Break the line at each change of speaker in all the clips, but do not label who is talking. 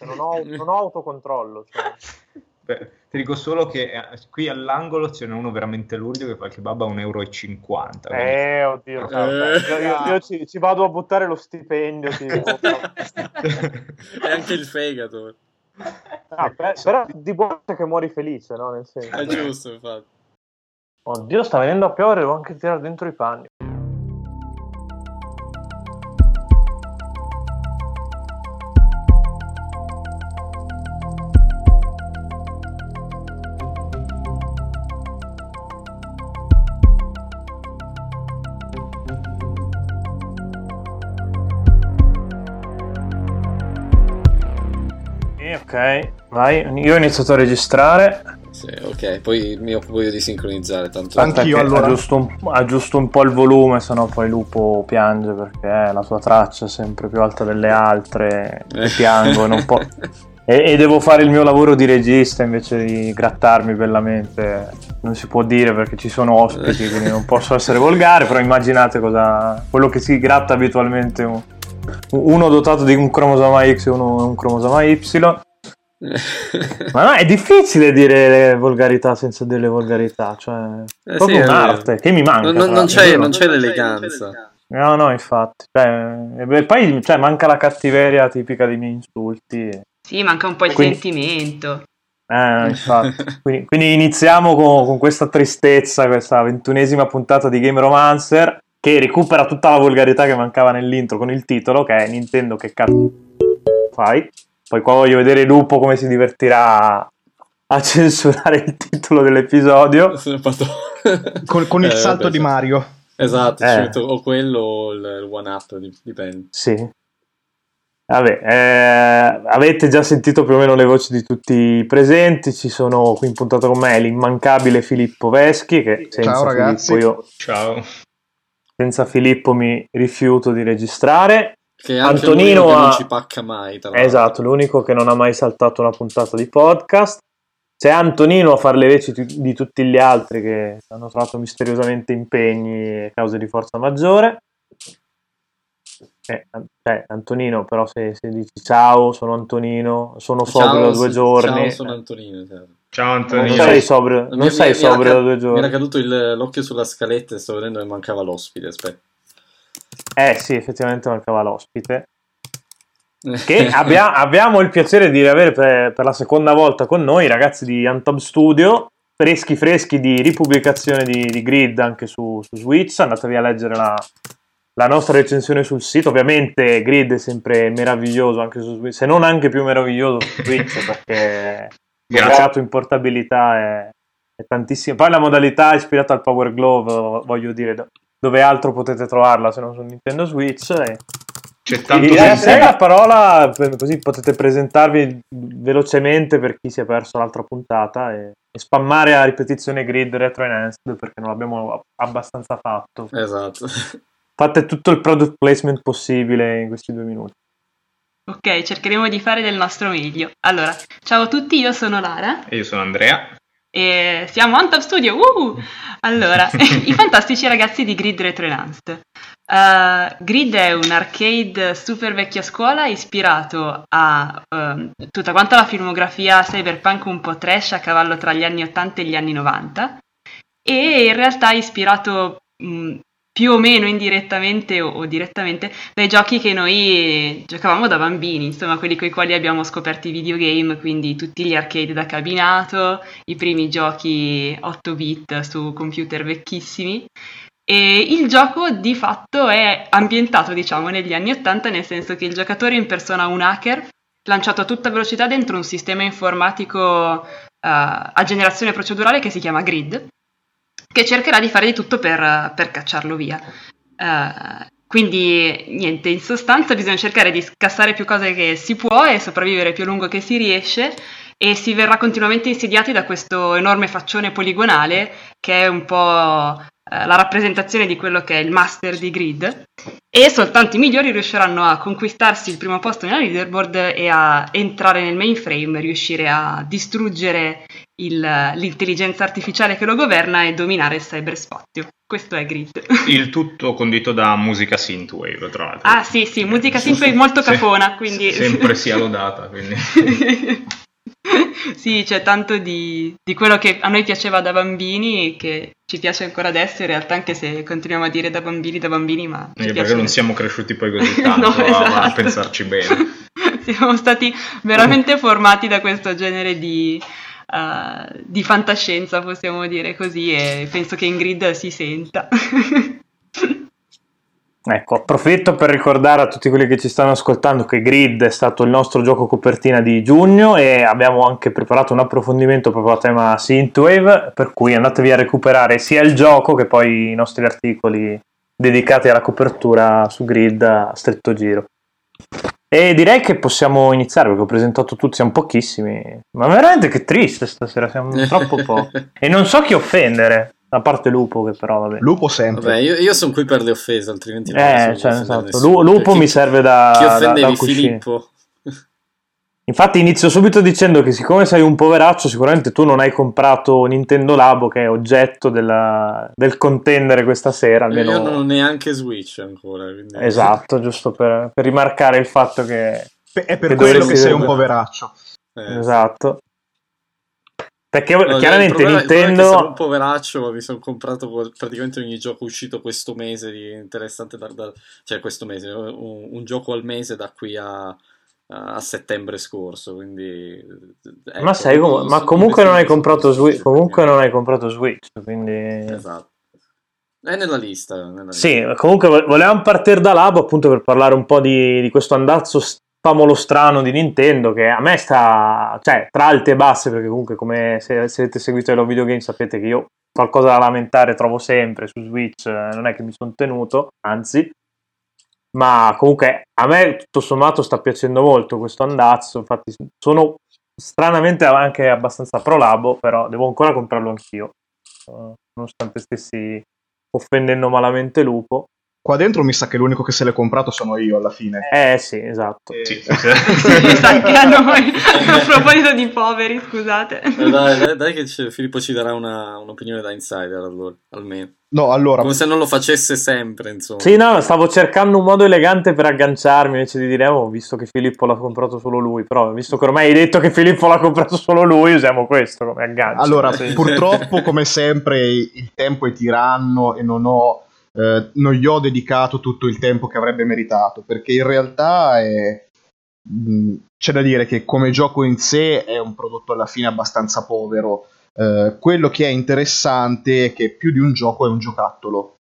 non, ho, non ho autocontrollo. Cioè.
Beh, ti dico solo che eh, qui all'angolo c'è uno veramente lurdo che fa il kebab a 1,50 euro.
Eh, oddio, eh. Io, io, io ci, ci, vado a buttare lo stipendio.
e anche il fegato.
Ah, beh, però di buono che muori felice, no? Nel senso.
È giusto, infatti.
Oddio, sta venendo a piovere, devo anche tirare dentro i panni. Ok, vai. Io ho iniziato a registrare.
Sì, ok, poi mi occupo io di sincronizzare. Tanto
Anch'io allora. Aggiusto un, aggiusto un po' il volume, sennò poi Lupo piange perché la sua traccia è sempre più alta delle altre e piango. non po- e, e, devo fare il mio lavoro di regista invece di grattarmi bellamente. Non si può dire perché ci sono ospiti, quindi non posso essere volgare, però immaginate cosa, quello che si gratta abitualmente un, uno dotato di un cromosoma X e uno un cromosoma Y ma no, è difficile dire le volgarità senza dire volgarità, cioè è proprio sì, un'arte che mi manca.
Non, non, c'è, non c'è, l'eleganza.
No, no, infatti. Cioè, e poi cioè, manca la cattiveria tipica dei miei insulti.
Sì, manca un po' il quindi, sentimento.
Eh, infatti. quindi, quindi, iniziamo con, con, questa tristezza, questa ventunesima puntata di Game Romancer, che recupera tutta la volgarità che mancava nell'intro con il titolo, che è Nintendo che cazzo fai. Poi qua voglio vedere Lupo come si divertirà a censurare il titolo dell'episodio.
con, con il eh, salto vabbè, di Mario.
Esatto, eh. o quello o il one up, dipende.
Sì. Vabbè, eh, avete già sentito più o meno le voci di tutti i presenti. Ci sono qui in puntata con me l'immancabile Filippo Veschi. Che senza
Ciao ragazzi.
Filippo io,
Ciao.
Senza Filippo mi rifiuto di registrare.
Che Antonino ha... non ci pacca mai.
Esatto, l'unico che non ha mai saltato una puntata di podcast. C'è Antonino a fare le veci di tutti gli altri che hanno trovato misteriosamente impegni e cause di forza maggiore. Eh, eh, Antonino, però se, se, dici ciao, sono Antonino, sono sobrio da due giorni.
Ciao, sono Antonino.
Ciao Antonino.
Non sei sobrio, non sei sobrio da due giorni.
Mi era caduto il, l'occhio sulla scaletta e sto vedendo che mancava l'ospite, aspetta.
Eh sì, effettivamente mancava l'ospite. Che abbia, abbiamo il piacere di avere per, per, la seconda volta con noi ragazzi di Antop Studio, freschi freschi di ripubblicazione di, di Grid anche su, su, Switch. Andatevi a leggere la, la, nostra recensione sul sito. Ovviamente Grid è sempre meraviglioso anche su Switch, se non anche più meraviglioso su Switch perché il mercato in portabilità è, è tantissimo. Poi la modalità ispirata al Power Glove, voglio dire, dove altro potete trovarla se non su Nintendo Switch. E...
C'è tanto
e a la parola, così potete presentarvi velocemente per chi si è perso l'altra puntata e, e spammare a ripetizione grid retro enhanced perché non l'abbiamo abbastanza fatto.
Esatto.
Fate tutto il product placement possibile in questi due minuti.
Ok, cercheremo di fare del nostro meglio. Allora, ciao a tutti, io sono Lara.
E io sono Andrea.
E siamo on top studio. Uh! Allora, i fantastici ragazzi di Grid Retro Enhanced. Uh, Grid è un arcade super vecchia scuola ispirato a uh, tutta quanta la filmografia cyberpunk un po' trash a cavallo tra gli anni 80 e gli anni 90 e in realtà è ispirato mh, più o meno indirettamente o, o, direttamente dai giochi che noi giocavamo da bambini, insomma quelli con i quali abbiamo scoperto i videogame, quindi tutti gli arcade da cabinato, i primi giochi 8 bit su computer vecchissimi. E il gioco di fatto è ambientato, diciamo, negli anni 80, nel senso che il giocatore impersona un hacker lanciato a tutta velocità dentro un sistema informatico uh, a generazione procedurale che si chiama Grid che cercherà di fare di tutto per, per cacciarlo via. Uh, quindi niente, in sostanza bisogna cercare di scassare più cose che si può e sopravvivere più a lungo che si riesce e si verrà continuamente insediati da questo enorme faccione poligonale che è un po' eh, la rappresentazione di quello che è il master di grid e soltanto i migliori riusciranno a conquistarsi il primo posto nella leaderboard e a entrare nel mainframe, riuscire a distruggere il, l'intelligenza artificiale che lo governa e dominare il cyberspazio. Questo è Grid.
Il tutto condito da musica synthwave, tra l'altro.
Ah sì, sì, musica synthwave molto
Se-
cafona, quindi...
Sempre sia lodata, quindi...
sì, c'è tanto di, di quello che a noi piaceva da bambini che ci piace ancora adesso, in realtà anche se continuiamo a dire da bambini, da bambini, ma... piace
perché non siamo cresciuti poi così tanto
No,
a- a,
esatto.
pensarci bene.
Siamo stati veramente formati da questo genere di, eh, di fantascienza, possiamo dire così, e penso che Ingrid si senta.
Ecco, approfitto per ricordare a tutti quelli che ci stanno ascoltando che Grid è stato il nostro gioco copertina di giugno e abbiamo anche preparato un approfondimento proprio a tema Synthwave, per cui andatevi a recuperare sia il gioco che poi i nostri articoli dedicati alla copertura su Grid a stretto giro. E direi che possiamo iniziare perché ho presentato tutti, siamo pochissimi, ma veramente che triste stasera, siamo troppo pochi. E non so chi offendere, a parte Lupo che però vabbè.
Lupo sempre.
Vabbè, io, io sono qui per le offese, altrimenti non
Eh, cioè, esatto. Lupo
Cioè,
mi serve da,
Chi
da, da
offendevi. Filippo?
Infatti inizio subito dicendo che siccome sei un poveraccio, sicuramente tu non hai comprato Nintendo Labo che è oggetto della- del contendere questa sera, almeno...
Io non ho neanche Switch ancora. Quindi...
Esatto, giusto per, per rimarcare il fatto che...
È per
Che
quello
dovresti-
che sei un poveraccio.
Eh,
Esatto. Perché
no,
chiaramente
il problema-
Nintendo...
sono un poveraccio, ma mi sono comprato praticamente ogni gioco uscito questo mese di interessante da, da- cioè questo mese, un, un gioco al mese da qui a, a settembre scorso, quindi ecco,
Ma, sai, com- ma comunque non hai comprato Switch, comunque non hai comprato Switch, quindi...
Esatto. È nella lista. Nella
Sì,
lista.
comunque vo- volevamo partire da Labo appunto per parlare un po' di, di questo andazzo spamolo strano di Nintendo che a me sta, cioè, tra alti e bassi, perché comunque come se, se avete seguito i Video Game sapete che io qualcosa da lamentare trovo sempre su Switch, eh, non è che mi sono tenuto, anzi, ma comunque a me tutto sommato sta piacendo molto questo andazzo, infatti sono stranamente anche abbastanza pro Labo, però devo ancora comprarlo anch'io, eh, nonostante stessi offendendo malamente Lupo.
Qua dentro mi sa che l'unico che se l'è comprato sono io alla fine.
Eh sì, esatto.
Sì,
anche a noi, a proposito di poveri, scusate.
Eh, Dai, dai, dai che Filippo ci darà una- un'opinione da insider allora, almeno.
No, allora,
Come se non lo facesse sempre, insomma.
Sì, no, stavo cercando un modo elegante per agganciarmi invece di dire, oh, visto che Filippo l'ha comprato solo lui, però visto che ormai hai detto che Filippo l'ha comprato solo lui, usiamo questo come aggancio.
allora,
Sì.
purtroppo, come sempre, il tempo è tiranno e non ho. Eh, non gli ho dedicato tutto il tempo che avrebbe meritato perché in realtà è, mh, c'è da dire che come gioco in sé è un prodotto alla fine abbastanza povero. Eh, quello che è interessante è che più di un gioco è un giocattolo.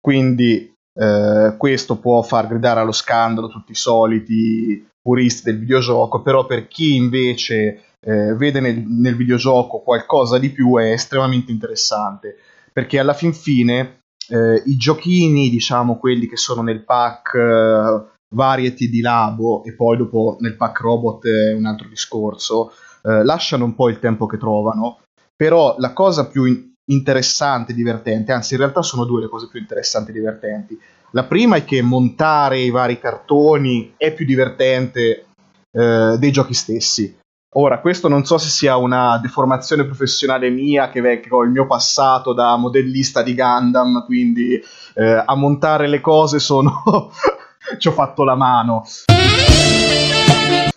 Quindi eh, questo può far gridare allo scandalo tutti i soliti puristi del videogioco, però per chi invece eh, vede nel, nel videogioco qualcosa di più è estremamente interessante, perché alla fin fine eh, i giochini, diciamo quelli che sono nel pack eh, variety di Labo e poi dopo nel pack robot è un altro discorso, eh, lasciano un po' il tempo che trovano, però la cosa più in- interessante e divertente, anzi in realtà sono due le cose più interessanti e divertenti. La prima è che montare i vari cartoni è più divertente eh, dei giochi stessi. Ora, questo non so se sia una deformazione professionale mia, che, che ho il mio passato da modellista di Gundam, quindi eh, a montare le cose sono... ci ho fatto la mano.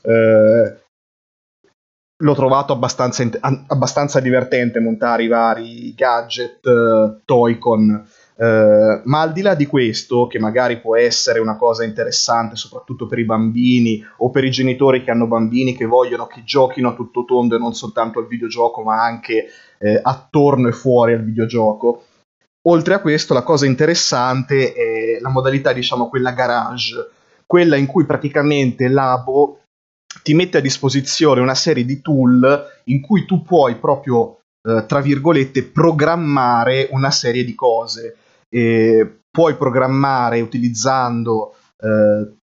Eh, l'ho trovato abbastanza, an- abbastanza divertente montare i vari gadget eh, Toy-Con. Eh, ma al di là di questo, che magari può essere una cosa interessante soprattutto per i bambini o per i genitori che hanno bambini che vogliono che giochino a tutto tondo e non soltanto al videogioco, ma anche eh, attorno e fuori al videogioco. Oltre a questo, la cosa interessante è la modalità, diciamo, quella garage, quella in cui praticamente Labo ti mette a disposizione una serie di tool in cui tu puoi proprio, eh, tra virgolette, programmare una serie di cose. E puoi programmare utilizzando, eh,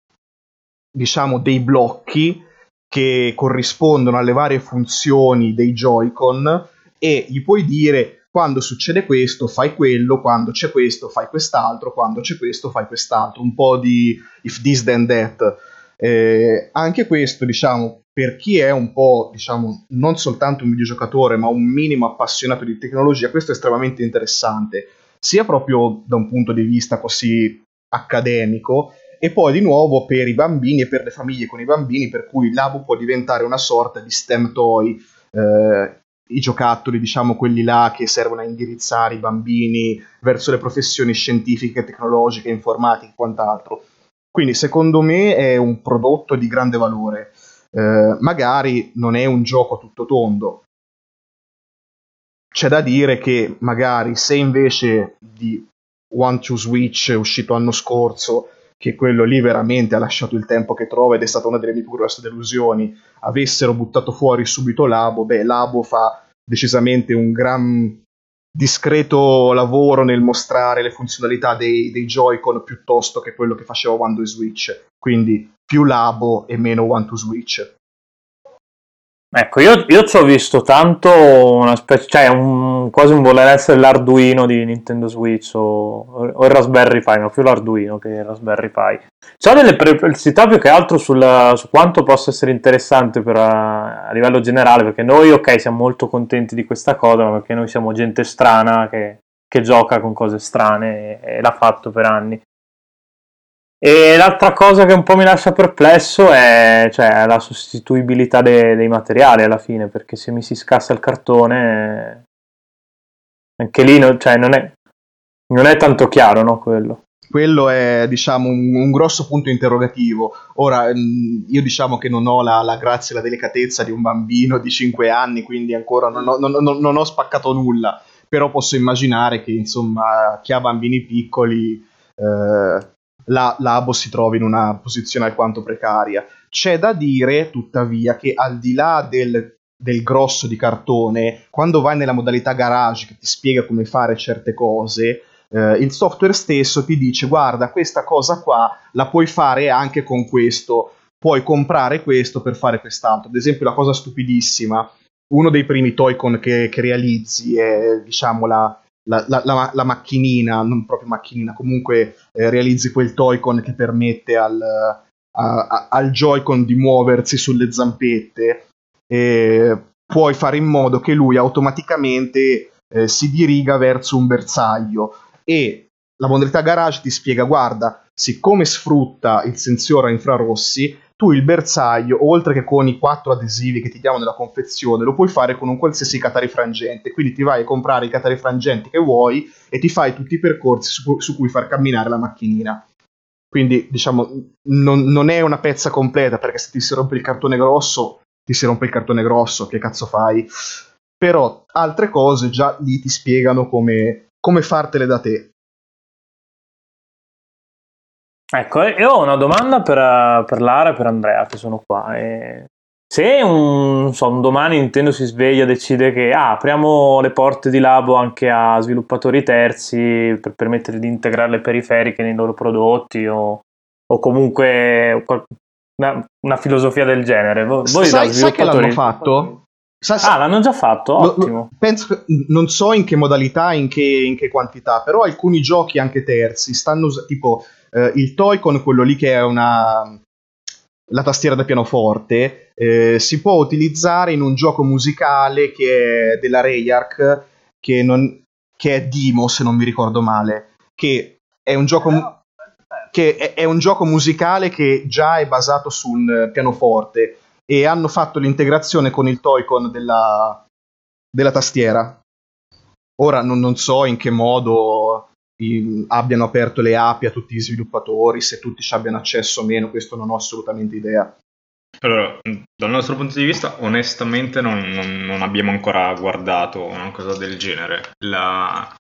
diciamo, dei blocchi che corrispondono alle varie funzioni dei Joy-Con e gli puoi dire quando succede questo fai quello, quando c'è questo fai quest'altro, quando c'è questo fai quest'altro, un po' di if this then that. Eh, anche questo, diciamo, per chi è un po', diciamo, non soltanto un videogiocatore, ma un minimo appassionato di tecnologia, questo è estremamente interessante, sia proprio da un punto di vista così accademico, e poi di nuovo per i bambini e per le famiglie con i bambini, per cui l'Abu può diventare una sorta di STEM toy, eh, i giocattoli, diciamo quelli là che servono a indirizzare i bambini verso le professioni scientifiche, tecnologiche, informatiche e quant'altro. Quindi secondo me è un prodotto di grande valore. Eh, magari non è un gioco tutto tondo. C'è da dire che magari se invece di One to Switch uscito l'anno scorso, che quello lì veramente ha lasciato il tempo che trova ed è stata una delle mie più grosse delusioni, avessero buttato fuori subito Labo, beh, Labo fa decisamente un gran discreto lavoro nel mostrare le funzionalità dei, dei Joy-Con piuttosto che quello che faceva One to Switch. Quindi più Labo e meno One to Switch.
Ecco, io, io ci ho visto tanto una specie, cioè un, quasi un voler essere l'Arduino di Nintendo Switch o, o, il Raspberry Pi, ma più l'Arduino che il Raspberry Pi. C'ho delle perplessità più che altro sul, su quanto possa essere interessante per, a, a livello generale, perché noi, ok, siamo molto contenti di questa cosa, ma perché noi siamo gente strana che, che gioca con cose strane e, e l'ha fatto per anni. E l'altra cosa che un po' mi lascia perplesso è cioè, la sostituibilità de- dei materiali alla fine, perché se mi si scassa il cartone, anche lì no, cioè, non, è, non, è, tanto chiaro no, quello.
Quello è diciamo, un, un, grosso punto interrogativo. Ora, mm, io diciamo che non ho la, la, grazia e la delicatezza di un bambino di 5 anni, quindi ancora non ho, non, non, ho spaccato nulla, però posso immaginare che insomma, chi ha bambini piccoli... Eh, la Labo si trovi in una posizione alquanto precaria. C'è da dire, tuttavia, che al di là del, del grosso di cartone, quando vai nella modalità garage che ti spiega come fare certe cose, eh, il software stesso ti dice guarda questa cosa qua la puoi fare anche con questo, puoi comprare questo per fare quest'altro. Ad esempio la cosa stupidissima, uno dei primi Toycon che, che realizzi è diciamo la, la, la, la, la, macchinina, non proprio macchinina, comunque eh, realizzi quel Toy-Con che permette al, a, a, al Joy-Con di muoversi sulle zampette, e puoi fare in modo che lui automaticamente eh, si diriga verso un bersaglio. E la modalità garage ti spiega guarda siccome sfrutta il sensore a infrarossi tu il bersaglio, oltre che con i quattro adesivi che ti diamo nella confezione, lo puoi fare con un qualsiasi catarifrangente. Quindi ti vai a comprare i catarifrangenti che vuoi e ti fai tutti i percorsi su, su cui far camminare la macchinina. Quindi, diciamo, non, non, è una pezza completa, perché se ti si rompe il cartone grosso, ti si rompe il cartone grosso, che cazzo fai? Però altre cose già lì ti spiegano come, come fartele da te.
Ecco, io ho una domanda per, per Lara e per Andrea che sono qua. E se un, so, un, domani Nintendo si sveglia e decide che ah, apriamo le porte di labo anche a sviluppatori terzi per permettere di integrare le periferiche nei loro prodotti o, o comunque una, una, filosofia del genere, voi
sai, da sai che l'hanno fatto?
Sa, sa, ah, l'hanno già fatto? Ottimo. Lo,
penso, non so in che modalità, in che, in che quantità, però alcuni giochi anche terzi stanno tipo eh, il Toy-Con, quello lì che è una la tastiera da pianoforte, eh, si può utilizzare in un gioco musicale che è della Rayark, che, non, che è Dimo, se non mi ricordo male, che è un gioco... Che è, è un gioco musicale che già è basato sul pianoforte e hanno fatto l'integrazione con il Toy-Con della, della tastiera. Ora non, non, so in che modo abbiano aperto le api a tutti gli sviluppatori, se tutti ci abbiano accesso o meno, questo non ho assolutamente idea.
Allora, dal nostro punto di vista, onestamente non, non, non abbiamo ancora guardato una cosa del genere. La,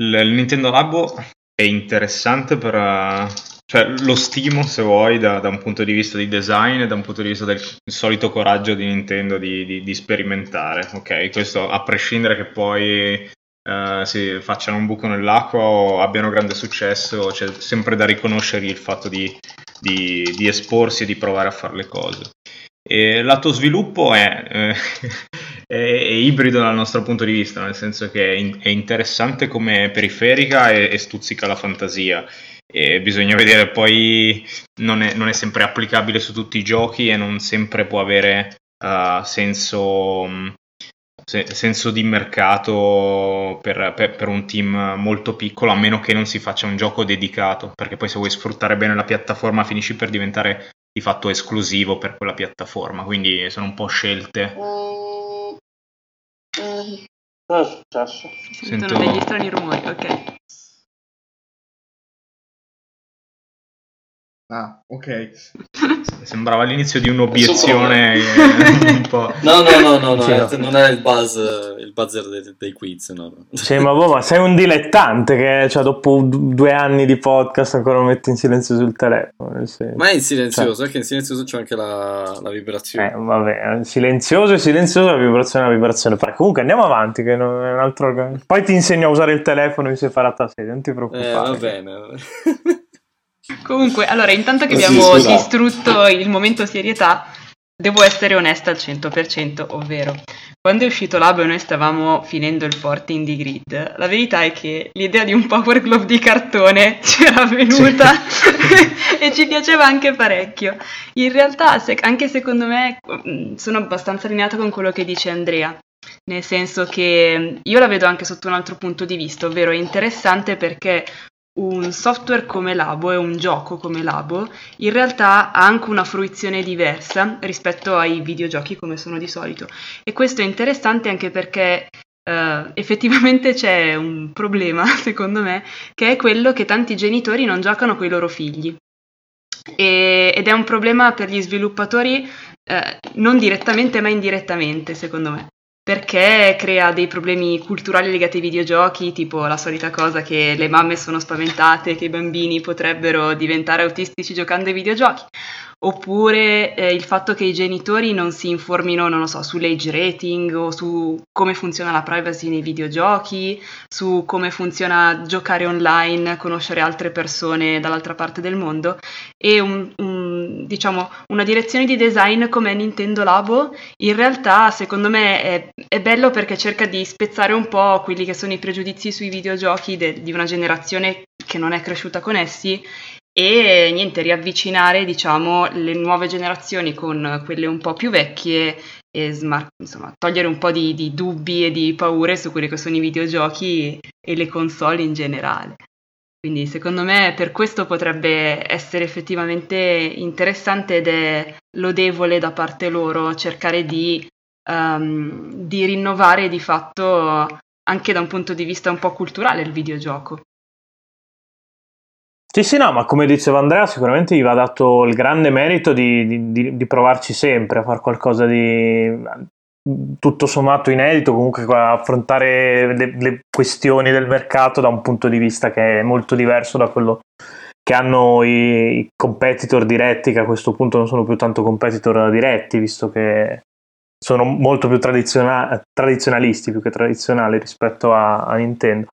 la, il Nintendo Labo è interessante per... Cioè, lo stimo, se vuoi, da, da, un punto di vista di design e da un punto di vista del solito coraggio di Nintendo di, di, di sperimentare, ok? Questo a prescindere che poi uh, si facciano un buco nell'acqua o abbiano grande successo, c'è sempre da riconoscere il fatto di, di, di esporsi e di provare a fare le cose. E lato sviluppo è, eh, è, ibrido dal nostro punto di vista, nel senso che è, in, è interessante come periferica e, e, stuzzica la fantasia. e bisogna vedere poi non è, non è, sempre applicabile su tutti i giochi e non sempre può avere uh, senso, se, senso, di mercato per, per, per, un team molto piccolo a meno che non si faccia un gioco dedicato perché poi se vuoi sfruttare bene la piattaforma finisci per diventare di fatto esclusivo per quella piattaforma quindi sono un po' scelte mm.
Mm. Cosa è successo? Sentono Sento... degli strani rumori, ok.
Ah, ok.
Sembrava l'inizio di un'obiezione un po'.
No, no, no, no, no cioè, non è il, buzz, il buzzer dei, dei quiz, no.
Cioè, ma, boh, ma sei un dilettante che cioè, dopo due anni di podcast ancora lo metti in silenzio sul telefono.
Ma è in silenzioso, cioè, è che in silenzioso c'è anche la, la vibrazione.
Eh, vabbè, silenzioso e silenzioso, la vibrazione è la vibrazione. Comunque andiamo avanti, che non è un altro... Poi ti insegno a usare il telefono in separata sede, non ti preoccupare.
Eh, va bene.
Comunque, allora, intanto che abbiamo sì, distrutto il momento serietà, devo essere onesta al 100%, ovvero quando è uscito Labo e noi stavamo finendo il porting di Grid, la verità è che l'idea di un Power Glove di cartone c'era venuta sì. e ci piaceva anche parecchio. In realtà, se, anche secondo me, mm, sono abbastanza allineata con quello che dice Andrea. Nel senso che io la vedo anche sotto un altro punto di vista, ovvero è interessante perché un software come Labo e un gioco come Labo in realtà ha anche una fruizione diversa rispetto ai videogiochi come sono di solito e questo è interessante anche perché Uh, effettivamente c'è un problema, secondo me, che è quello che tanti genitori non giocano con i loro figli. E, ed è un problema per gli sviluppatori uh, non direttamente ma indirettamente, secondo me perché crea dei problemi culturali legati ai videogiochi, tipo la solita cosa che le mamme sono spaventate che i bambini potrebbero diventare autistici giocando ai videogiochi, oppure eh, il fatto che i genitori non si informino, non lo so, sull'age rating o su come funziona la privacy nei videogiochi, su come funziona giocare online, conoscere altre persone dall'altra parte del mondo. E un, un, diciamo, una direzione di design come Nintendo Labo in realtà secondo me è, è, bello perché cerca di spezzare un po' quelli che sono i pregiudizi sui videogiochi de, di una generazione che non è cresciuta con essi e niente, riavvicinare diciamo le nuove generazioni con quelle un po' più vecchie e smart, insomma, togliere un po' di, di, dubbi e di paure su quelli che sono i videogiochi e le console in generale. Quindi secondo me per questo potrebbe essere effettivamente interessante ed è lodevole da parte loro cercare di, um, di rinnovare di fatto anche da un punto di vista un po' culturale il videogioco.
Sì, sì, no, ma come diceva Andrea, sicuramente gli va dato il grande merito di, di, di provarci sempre a fare qualcosa di tutto sommato inedito, comunque affrontare le, le, questioni del mercato da un punto di vista che è molto diverso da quello che hanno i, i competitor diretti, che a questo punto non sono più tanto competitor diretti, visto che sono molto più tradiziona- tradizionalisti più che tradizionali rispetto a, a Nintendo.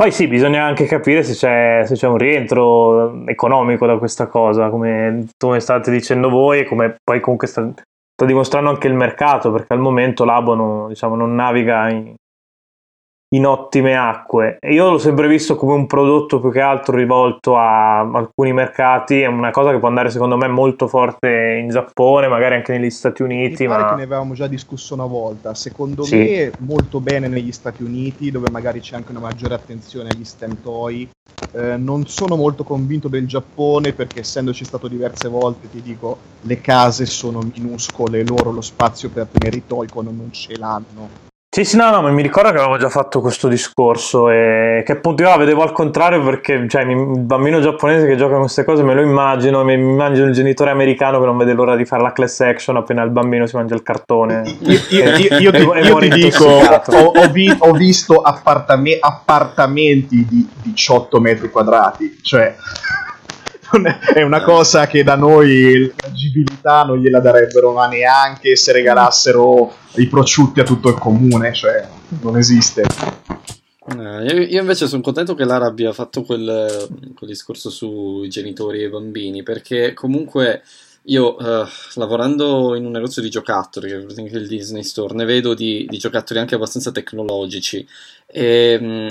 Poi sì, bisogna anche capire se c'è, se c'è un rientro economico da questa cosa, come, come state dicendo voi e come poi comunque sta, sta, dimostrando anche il mercato, perché al momento l'Abo non, diciamo, non naviga in, in ottime acque. Io l'ho sempre visto come un prodotto più che altro rivolto a alcuni mercati, è una cosa che può andare secondo me molto forte in Giappone, magari anche negli Stati Uniti.
Mi
ma...
che ne avevamo già discusso una volta, secondo sì. me molto bene negli Stati Uniti, dove magari c'è anche una maggiore attenzione agli STEM toy. Eh, non sono molto convinto del Giappone perché essendoci stato diverse volte ti dico le case sono minuscole, loro lo spazio per tenere i toy quando non ce l'hanno
sì, sì, no, no, ma mi ricordo che avevamo già fatto questo discorso e che appunto io la vedevo al contrario perché cioè, il bambino giapponese che gioca con queste cose me lo immagino, mi immagino il genitore americano che non vede l'ora di fare la class action appena il bambino si mangia il cartone.
Io, io, io, io ti, io ti dico, ho, ho, vi, ho visto appartame, appartamenti di 18 metri quadrati, cioè è una cosa che da noi l'agibilità non gliela darebbero ma neanche se regalassero i prosciutti a tutto il comune, cioè non esiste.
Eh, io, io, invece sono contento che Lara abbia fatto quel, quel, discorso sui genitori e i bambini, perché comunque io uh, lavorando in un negozio di giocattoli, il Disney Store, ne vedo di, di giocattoli anche abbastanza tecnologici. E, um,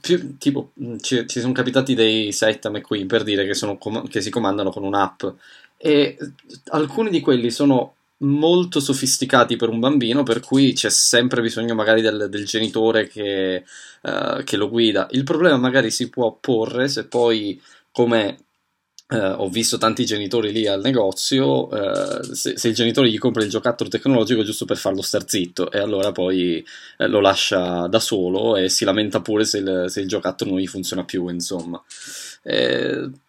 più, tipo, ci, ci, sono capitati dei set a McQueen per dire che, sono, che si comandano con un'app. E alcuni di quelli sono molto sofisticati per un bambino, per cui c'è sempre bisogno magari del, del genitore che, uh, che, lo guida. Il problema magari si può porre se poi, come Uh, ho visto tanti genitori lì al negozio, uh, se, se, il genitore gli compra il giocattolo tecnologico giusto per farlo star zitto e allora poi uh, lo lascia da solo e si lamenta pure se il, se il giocattolo non gli funziona più, insomma.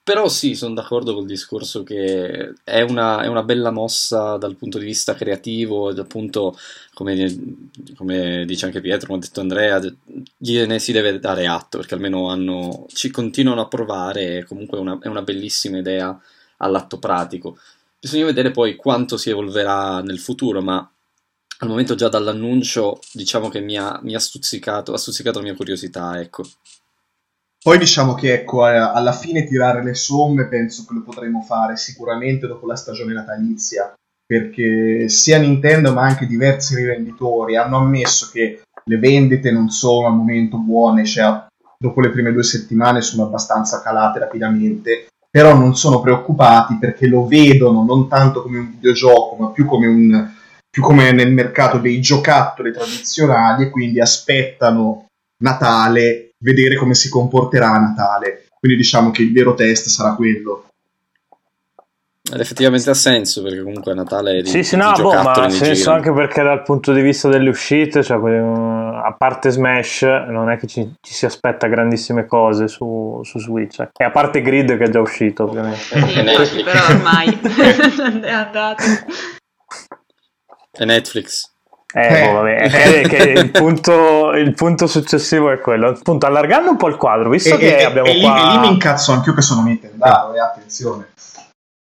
Però sì, sono d'accordo col discorso che è una, è una, bella mossa dal punto di vista creativo ed appunto, come, come, dice anche Pietro, come ha detto Andrea, gliene si deve dare atto perché almeno hanno, ci continuano a provare comunque una, è una bellissima idea all'atto pratico. Bisogna vedere poi quanto si evolverà nel futuro, ma al momento già dall'annuncio diciamo che mi ha, mi ha stuzzicato, ha stuzzicato la mia curiosità, ecco.
Poi diciamo che ecco, alla fine tirare le somme penso che lo potremo fare sicuramente dopo la stagione natalizia, perché sia Nintendo ma anche diversi rivenditori hanno ammesso che le vendite non sono al momento buone, cioè dopo le prime due settimane sono abbastanza calate rapidamente, però non sono preoccupati perché lo vedono non tanto come un videogioco, ma più come, un, più come nel mercato dei giocattoli tradizionali e quindi aspettano Natale vedere come si comporterà a Natale. Quindi diciamo che il vero test sarà quello.
Ed effettivamente ha senso perché comunque a Natale è di,
Sì, sì, no, boh, ma ha senso anche perché dal punto di vista delle uscite, cioè, a parte Smash, non è che ci, ci si aspetta grandissime cose su, su, Switch. E a parte Grid che è già uscito, ovviamente.
Sì, però ormai è andato.
E Netflix.
Eh, eh. Boh, vabbè, è che il, punto, il, punto, successivo è quello. Appunto, allargando un po' il quadro, visto
e,
che
e,
abbiamo
e
qua...
lì, lì mi incazzo anch'io che sono Nintendo, eh, attenzione.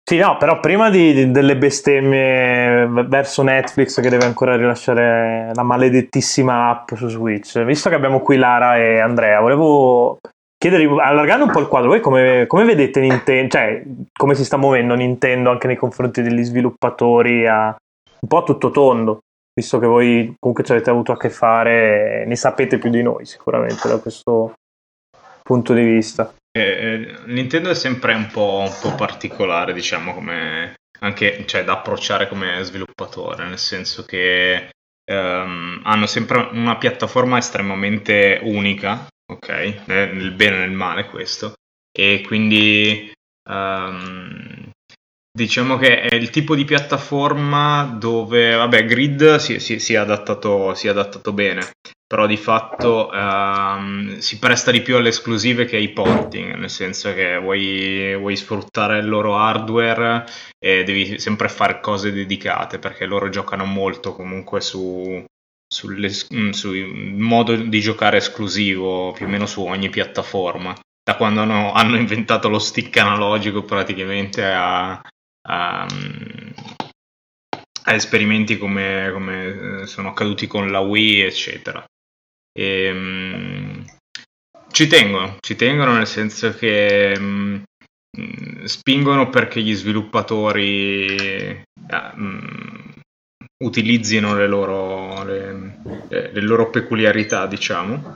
Sì, no, però prima di, di, delle bestemmie verso Netflix che deve ancora rilasciare la maledettissima app su Switch, visto che abbiamo qui Lara e Andrea, volevo chiedervi, allargando un po' il quadro, voi come, come vedete Nintendo, cioè come si sta muovendo Nintendo anche nei confronti degli sviluppatori a un po' a tutto tondo? Visto che voi comunque ci avete avuto a che fare, ne sapete più di noi sicuramente da questo punto di vista.
Eh, eh, Nintendo è sempre un po', un po', particolare, diciamo, come anche cioè, da approcciare come sviluppatore, nel senso che ehm, hanno sempre una piattaforma estremamente unica, ok? Nel bene e nel male questo, e quindi um, Diciamo che è il tipo di piattaforma dove, vabbè, Grid si, si, si, è, adattato, si è, adattato, bene, però di fatto um, si presta di più alle esclusive che ai porting, nel senso che vuoi, vuoi sfruttare il loro hardware e devi sempre fare cose dedicate, perché loro giocano molto comunque su, mm, sul modo di giocare esclusivo, più o meno su ogni piattaforma. Da quando hanno, hanno, inventato lo stick analogico praticamente a, a, a esperimenti come, come, eh, sono accaduti con la Wii, eccetera. E, um, ci tengono, ci tengono nel senso che um, spingono perché gli sviluppatori um, utilizzino le loro, le, le loro peculiarità, diciamo.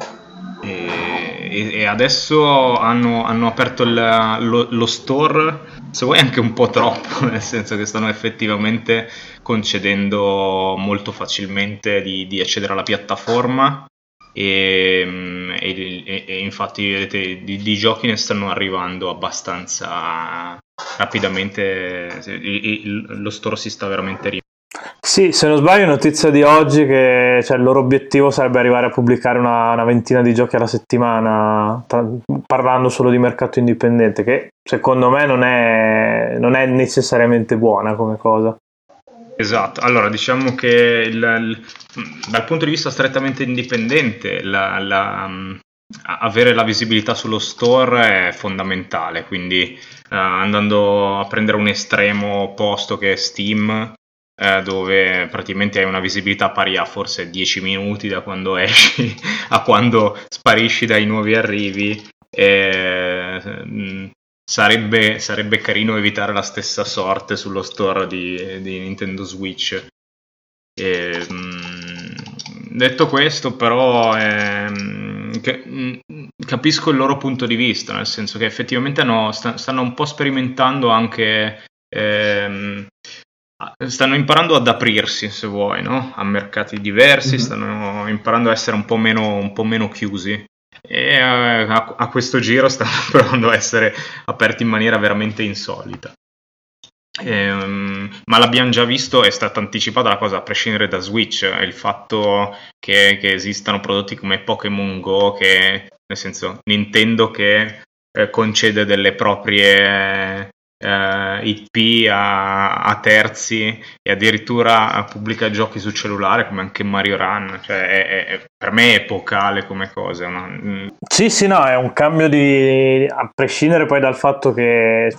E, e, adesso hanno, hanno aperto il, lo, lo, store, se vuoi anche un po' troppo, nel senso che stanno effettivamente concedendo molto facilmente di, di accedere alla piattaforma e, e, e infatti vedete di, di, giochi ne stanno arrivando abbastanza rapidamente, il, il, lo store si sta veramente riempendo.
Sì, se non sbaglio, notizia di oggi che cioè, il loro obiettivo sarebbe arrivare a pubblicare una, una ventina di giochi alla settimana, tra, parlando solo di mercato indipendente, che secondo me non è, non è necessariamente buona come cosa.
Esatto, allora diciamo che il, il, dal punto di vista strettamente indipendente la, la, avere la visibilità sullo store è fondamentale, quindi uh, andando a prendere un estremo opposto che è Steam, eh, dove praticamente hai una visibilità pari a forse 10 minuti da quando esci a quando sparisci dai nuovi arrivi. E, mh, mm, sarebbe, sarebbe, carino evitare la stessa sorte sullo store di, di Nintendo Switch. E, mh, mm, detto questo, però, ehm, che, mh, mm, capisco il loro punto di vista, nel senso che effettivamente hanno, st- stanno un po' sperimentando anche. Ehm, stanno imparando ad aprirsi, se vuoi, no? a mercati diversi, mm-hmm. stanno imparando a essere un po' meno, un po meno chiusi e a, a, questo giro stanno provando a essere aperti in maniera veramente insolita. Ehm, ma l'abbiamo già visto, è stata anticipata la cosa a prescindere da Switch, il fatto che, che esistano prodotti come Pokémon Go, che nel senso Nintendo che eh, concede delle proprie eh, IP a, a, terzi e addirittura pubblica giochi su cellulare come anche Mario Run, cioè è, è, per me è epocale come cosa. No?
Mm. Sì, sì, no, è un cambio di... a prescindere poi dal fatto che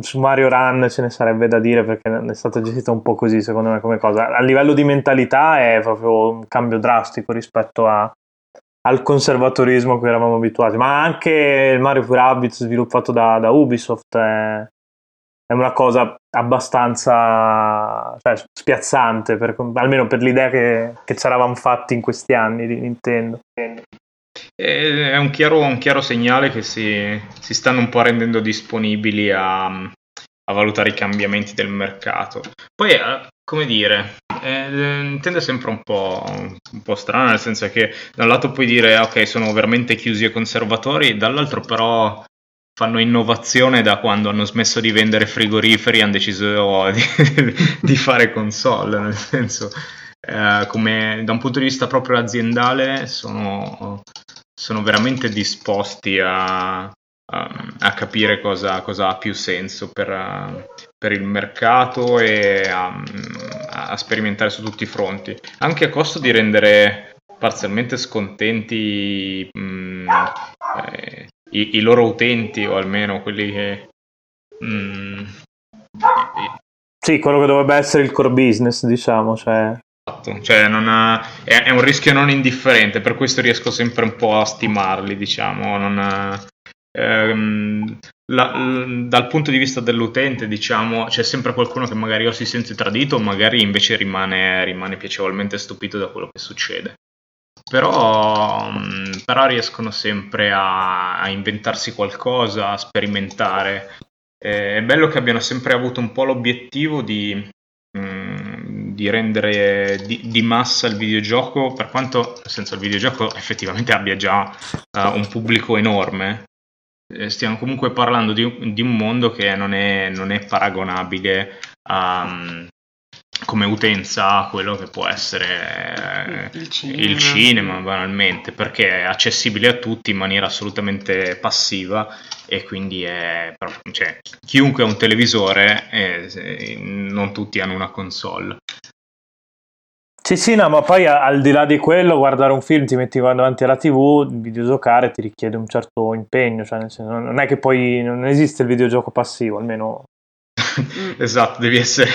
su Mario Run ce ne sarebbe da dire perché è stato gestito un po' così secondo me come cosa. A livello di mentalità è proprio un cambio drastico rispetto a, al conservatorismo a cui eravamo abituati, ma anche il Mario Rabbids sviluppato da, da Ubisoft è, è una cosa abbastanza cioè, spiazzante, per, almeno per l'idea che, che ci eravamo fatti in questi anni di Nintendo.
È un chiaro, un chiaro segnale che si, si, stanno un po' rendendo disponibili a, a, valutare i cambiamenti del mercato. Poi, eh, come dire, eh, Nintendo è sempre un po', un po' strano, nel senso che da un lato puoi dire ok, sono veramente chiusi e conservatori, dall'altro però fanno innovazione da quando hanno smesso di vendere frigoriferi e hanno deciso di, di fare console, nel senso, eh, come da un punto di vista proprio aziendale sono, sono veramente disposti a, a, a capire cosa, cosa, ha più senso per, per il mercato e a, a, sperimentare su tutti i fronti, anche a costo di rendere parzialmente scontenti mh, mm, eh, i, i, loro utenti o almeno quelli che... Mm,
sì, quello che dovrebbe essere il core business, diciamo, cioè...
Esatto, cioè ha, è, è, un rischio non indifferente, per questo riesco sempre un po' a stimarli, diciamo, non, ehm, la, dal punto di vista dell'utente, diciamo, c'è sempre qualcuno che magari o si sente tradito o magari invece rimane, rimane piacevolmente stupito da quello che succede però, mm, però riescono sempre a, a, inventarsi qualcosa, a sperimentare. Eh, è bello che abbiano sempre avuto un po' l'obiettivo di, mh, mm, di rendere di, di, massa il videogioco, per quanto senza il videogioco effettivamente abbia già uh, un pubblico enorme. Eh, stiamo comunque parlando di, di, un mondo che non è, non è paragonabile a, mm, come utenza a quello che può essere il cinema. il cinema. banalmente perché è accessibile a tutti in maniera assolutamente passiva e quindi è cioè, chiunque ha un televisore eh, non tutti hanno una console
sì, sì, no, ma poi al di là di quello, guardare un film, ti metti davanti alla TV, videogiocare ti richiede un certo impegno, cioè nel senso, non è che poi non esiste il videogioco passivo, almeno.
Esatto, devi essere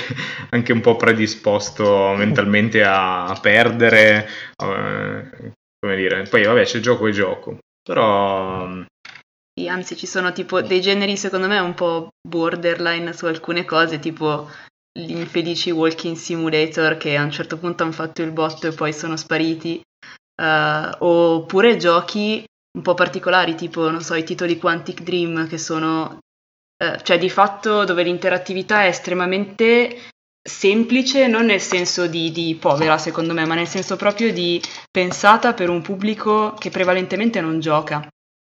anche un po' predisposto mentalmente a, perdere, uh, come dire, poi vabbè c'è gioco e gioco, però...
Mm, sì, anzi ci sono tipo dei generi secondo me un po' borderline su alcune cose, tipo gli infelici walking simulator che a un certo punto hanno fatto il botto e poi sono spariti, uh, oppure giochi un po' particolari, tipo, non so, i titoli Quantic Dream che sono eh, cioè di fatto dove l'interattività è estremamente semplice, non nel senso di, di, povera secondo me, ma nel senso proprio di pensata per un pubblico che prevalentemente non gioca,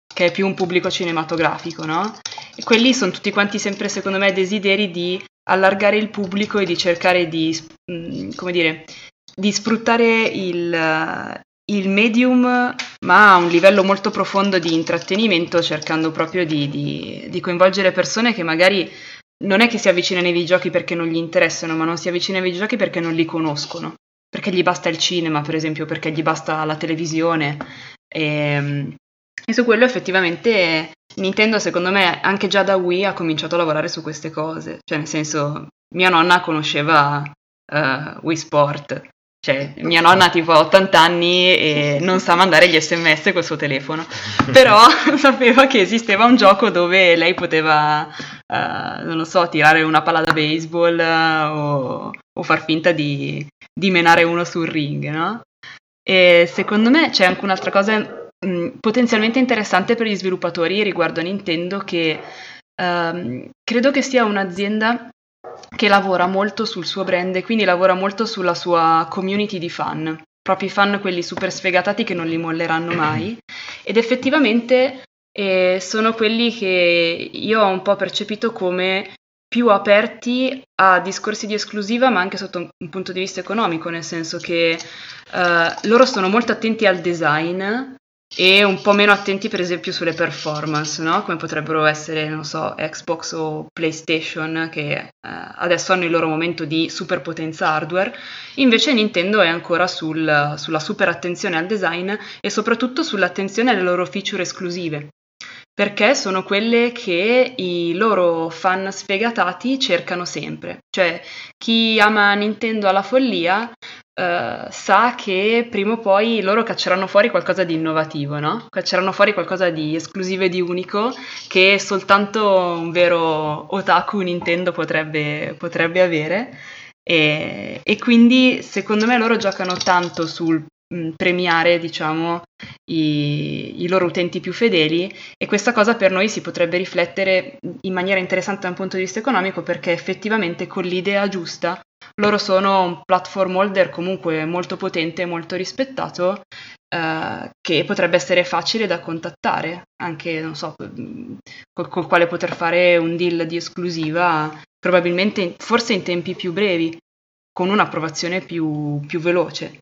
che è più un pubblico cinematografico, no? E quelli sono tutti quanti sempre secondo me desideri di allargare il pubblico e di cercare di, mm, come dire, di sfruttare il, il medium, ma a un livello molto profondo di intrattenimento, cercando proprio di, di, di, coinvolgere persone che magari non è che si avvicinano ai videogiochi perché non gli interessano, ma non si avvicinano ai videogiochi perché non li conoscono, perché gli basta il cinema, per esempio, perché gli basta la televisione. E, ehm, e su quello effettivamente Nintendo, secondo me, anche già da Wii ha cominciato a lavorare su queste cose. Cioè, nel senso, mia nonna conosceva uh, Wii Sport cioè, mia nonna tipo ha 80 anni e non sa mandare gli sms col suo telefono, però sapeva che esisteva un gioco dove lei poteva, uh, non lo so, tirare una palla da baseball uh, o, o, far finta di, di, menare uno sul ring, no? E secondo me c'è anche un'altra cosa mh, potenzialmente interessante per gli sviluppatori riguardo a Nintendo che uh, credo che sia un'azienda che lavora molto sul suo brand e quindi lavora molto sulla sua community di fan, proprio i fan quelli super sfegatati che non li molleranno mai. Ed effettivamente eh, sono quelli che io ho un po' percepito come più aperti a discorsi di esclusiva, ma anche sotto un punto di vista economico, nel senso che uh, loro sono molto attenti al design e un po' meno attenti per esempio sulle performance, no? come potrebbero essere, non so, Xbox o PlayStation che eh, adesso hanno il loro momento di superpotenza hardware, invece Nintendo è ancora sul, sulla super attenzione al design e soprattutto sull'attenzione alle loro feature esclusive, perché sono quelle che i loro fan sfegatati cercano sempre, cioè chi ama Nintendo alla follia uh, sa che prima o poi loro cacceranno fuori qualcosa di innovativo, no? Cacceranno fuori qualcosa di esclusivo e di unico che soltanto un vero otaku Nintendo potrebbe, potrebbe avere. E, e, quindi secondo me loro giocano tanto sul mh, premiare, diciamo, i, i, loro utenti più fedeli e questa cosa per noi si potrebbe riflettere in maniera interessante da un punto di vista economico perché effettivamente con l'idea giusta loro sono un platform holder comunque molto potente e molto rispettato eh, che potrebbe essere facile da contattare, anche non so, col, col, quale poter fare un deal di esclusiva, probabilmente forse in tempi più brevi, con un'approvazione più, più veloce.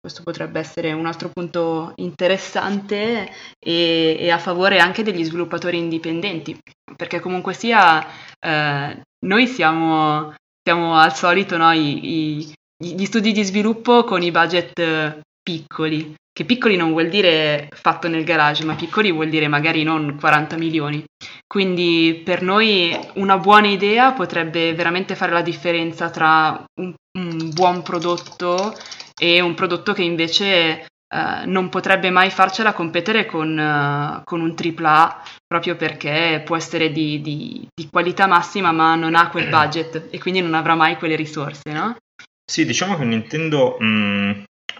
Questo potrebbe essere un altro punto interessante e, e, a favore anche degli sviluppatori indipendenti, perché comunque sia eh, noi siamo siamo al solito no, i, i, gli studi di sviluppo con i budget eh, piccoli, che piccoli non vuol dire fatto nel garage, ma piccoli vuol dire magari non 40 milioni. Quindi per noi una buona idea potrebbe veramente fare la differenza tra un, un buon prodotto e un prodotto che invece uh, non potrebbe mai farcela competere con, uh, con un AAA proprio perché può essere di, di, di, qualità massima ma non ha quel budget e quindi non avrà mai quelle risorse, no?
Sì, diciamo che Nintendo mh, mm,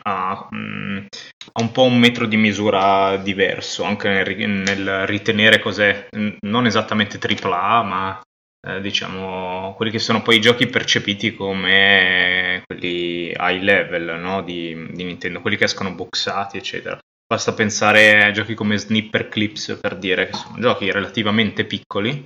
ha, mh, mm, ha, un po' un metro di misura diverso anche nel, nel ritenere cos'è non esattamente AAA ma eh, diciamo, quelli che sono poi i giochi percepiti come quelli high level no? di, di, Nintendo, quelli che escono boxati, eccetera. Basta pensare a giochi come Snipper Clips per dire che sono giochi relativamente piccoli,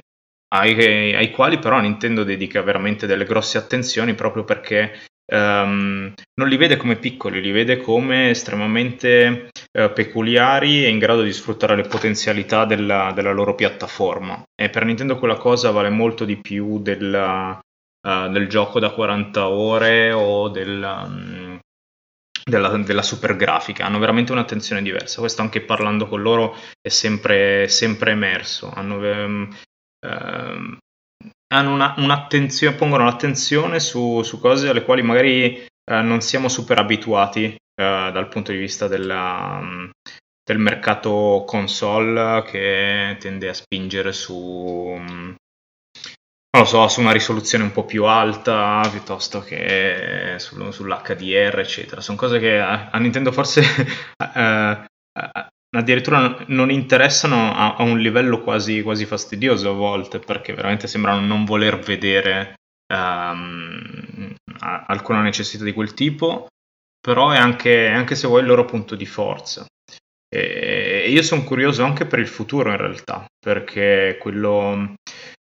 ai, ai quali però Nintendo dedica veramente delle grosse attenzioni proprio perché Um, non li vede come piccoli, li vede come estremamente uh, peculiari e in grado di sfruttare le potenzialità della, della, loro piattaforma. E per Nintendo quella cosa vale molto di più della, uh, del gioco da 40 ore o del, um, della, della, super grafica. Hanno veramente un'attenzione diversa. Questo anche parlando con loro è sempre, sempre emerso. Hanno, um, hanno una, un'attenzione, pongono l'attenzione su, su, cose alle quali magari eh, non siamo super abituati eh, dal punto di vista della, um, del mercato console che tende a spingere su, lo so, su una risoluzione un po' più alta piuttosto che sul, sull'HDR, eccetera. Sono cose che a, a Nintendo forse eh, addirittura non interessano a, a un livello quasi, quasi, fastidioso a volte perché veramente sembrano non voler vedere um, alcuna necessità di quel tipo però è anche, anche, se vuoi il loro punto di forza. E io sono curioso anche per il futuro in realtà perché quello,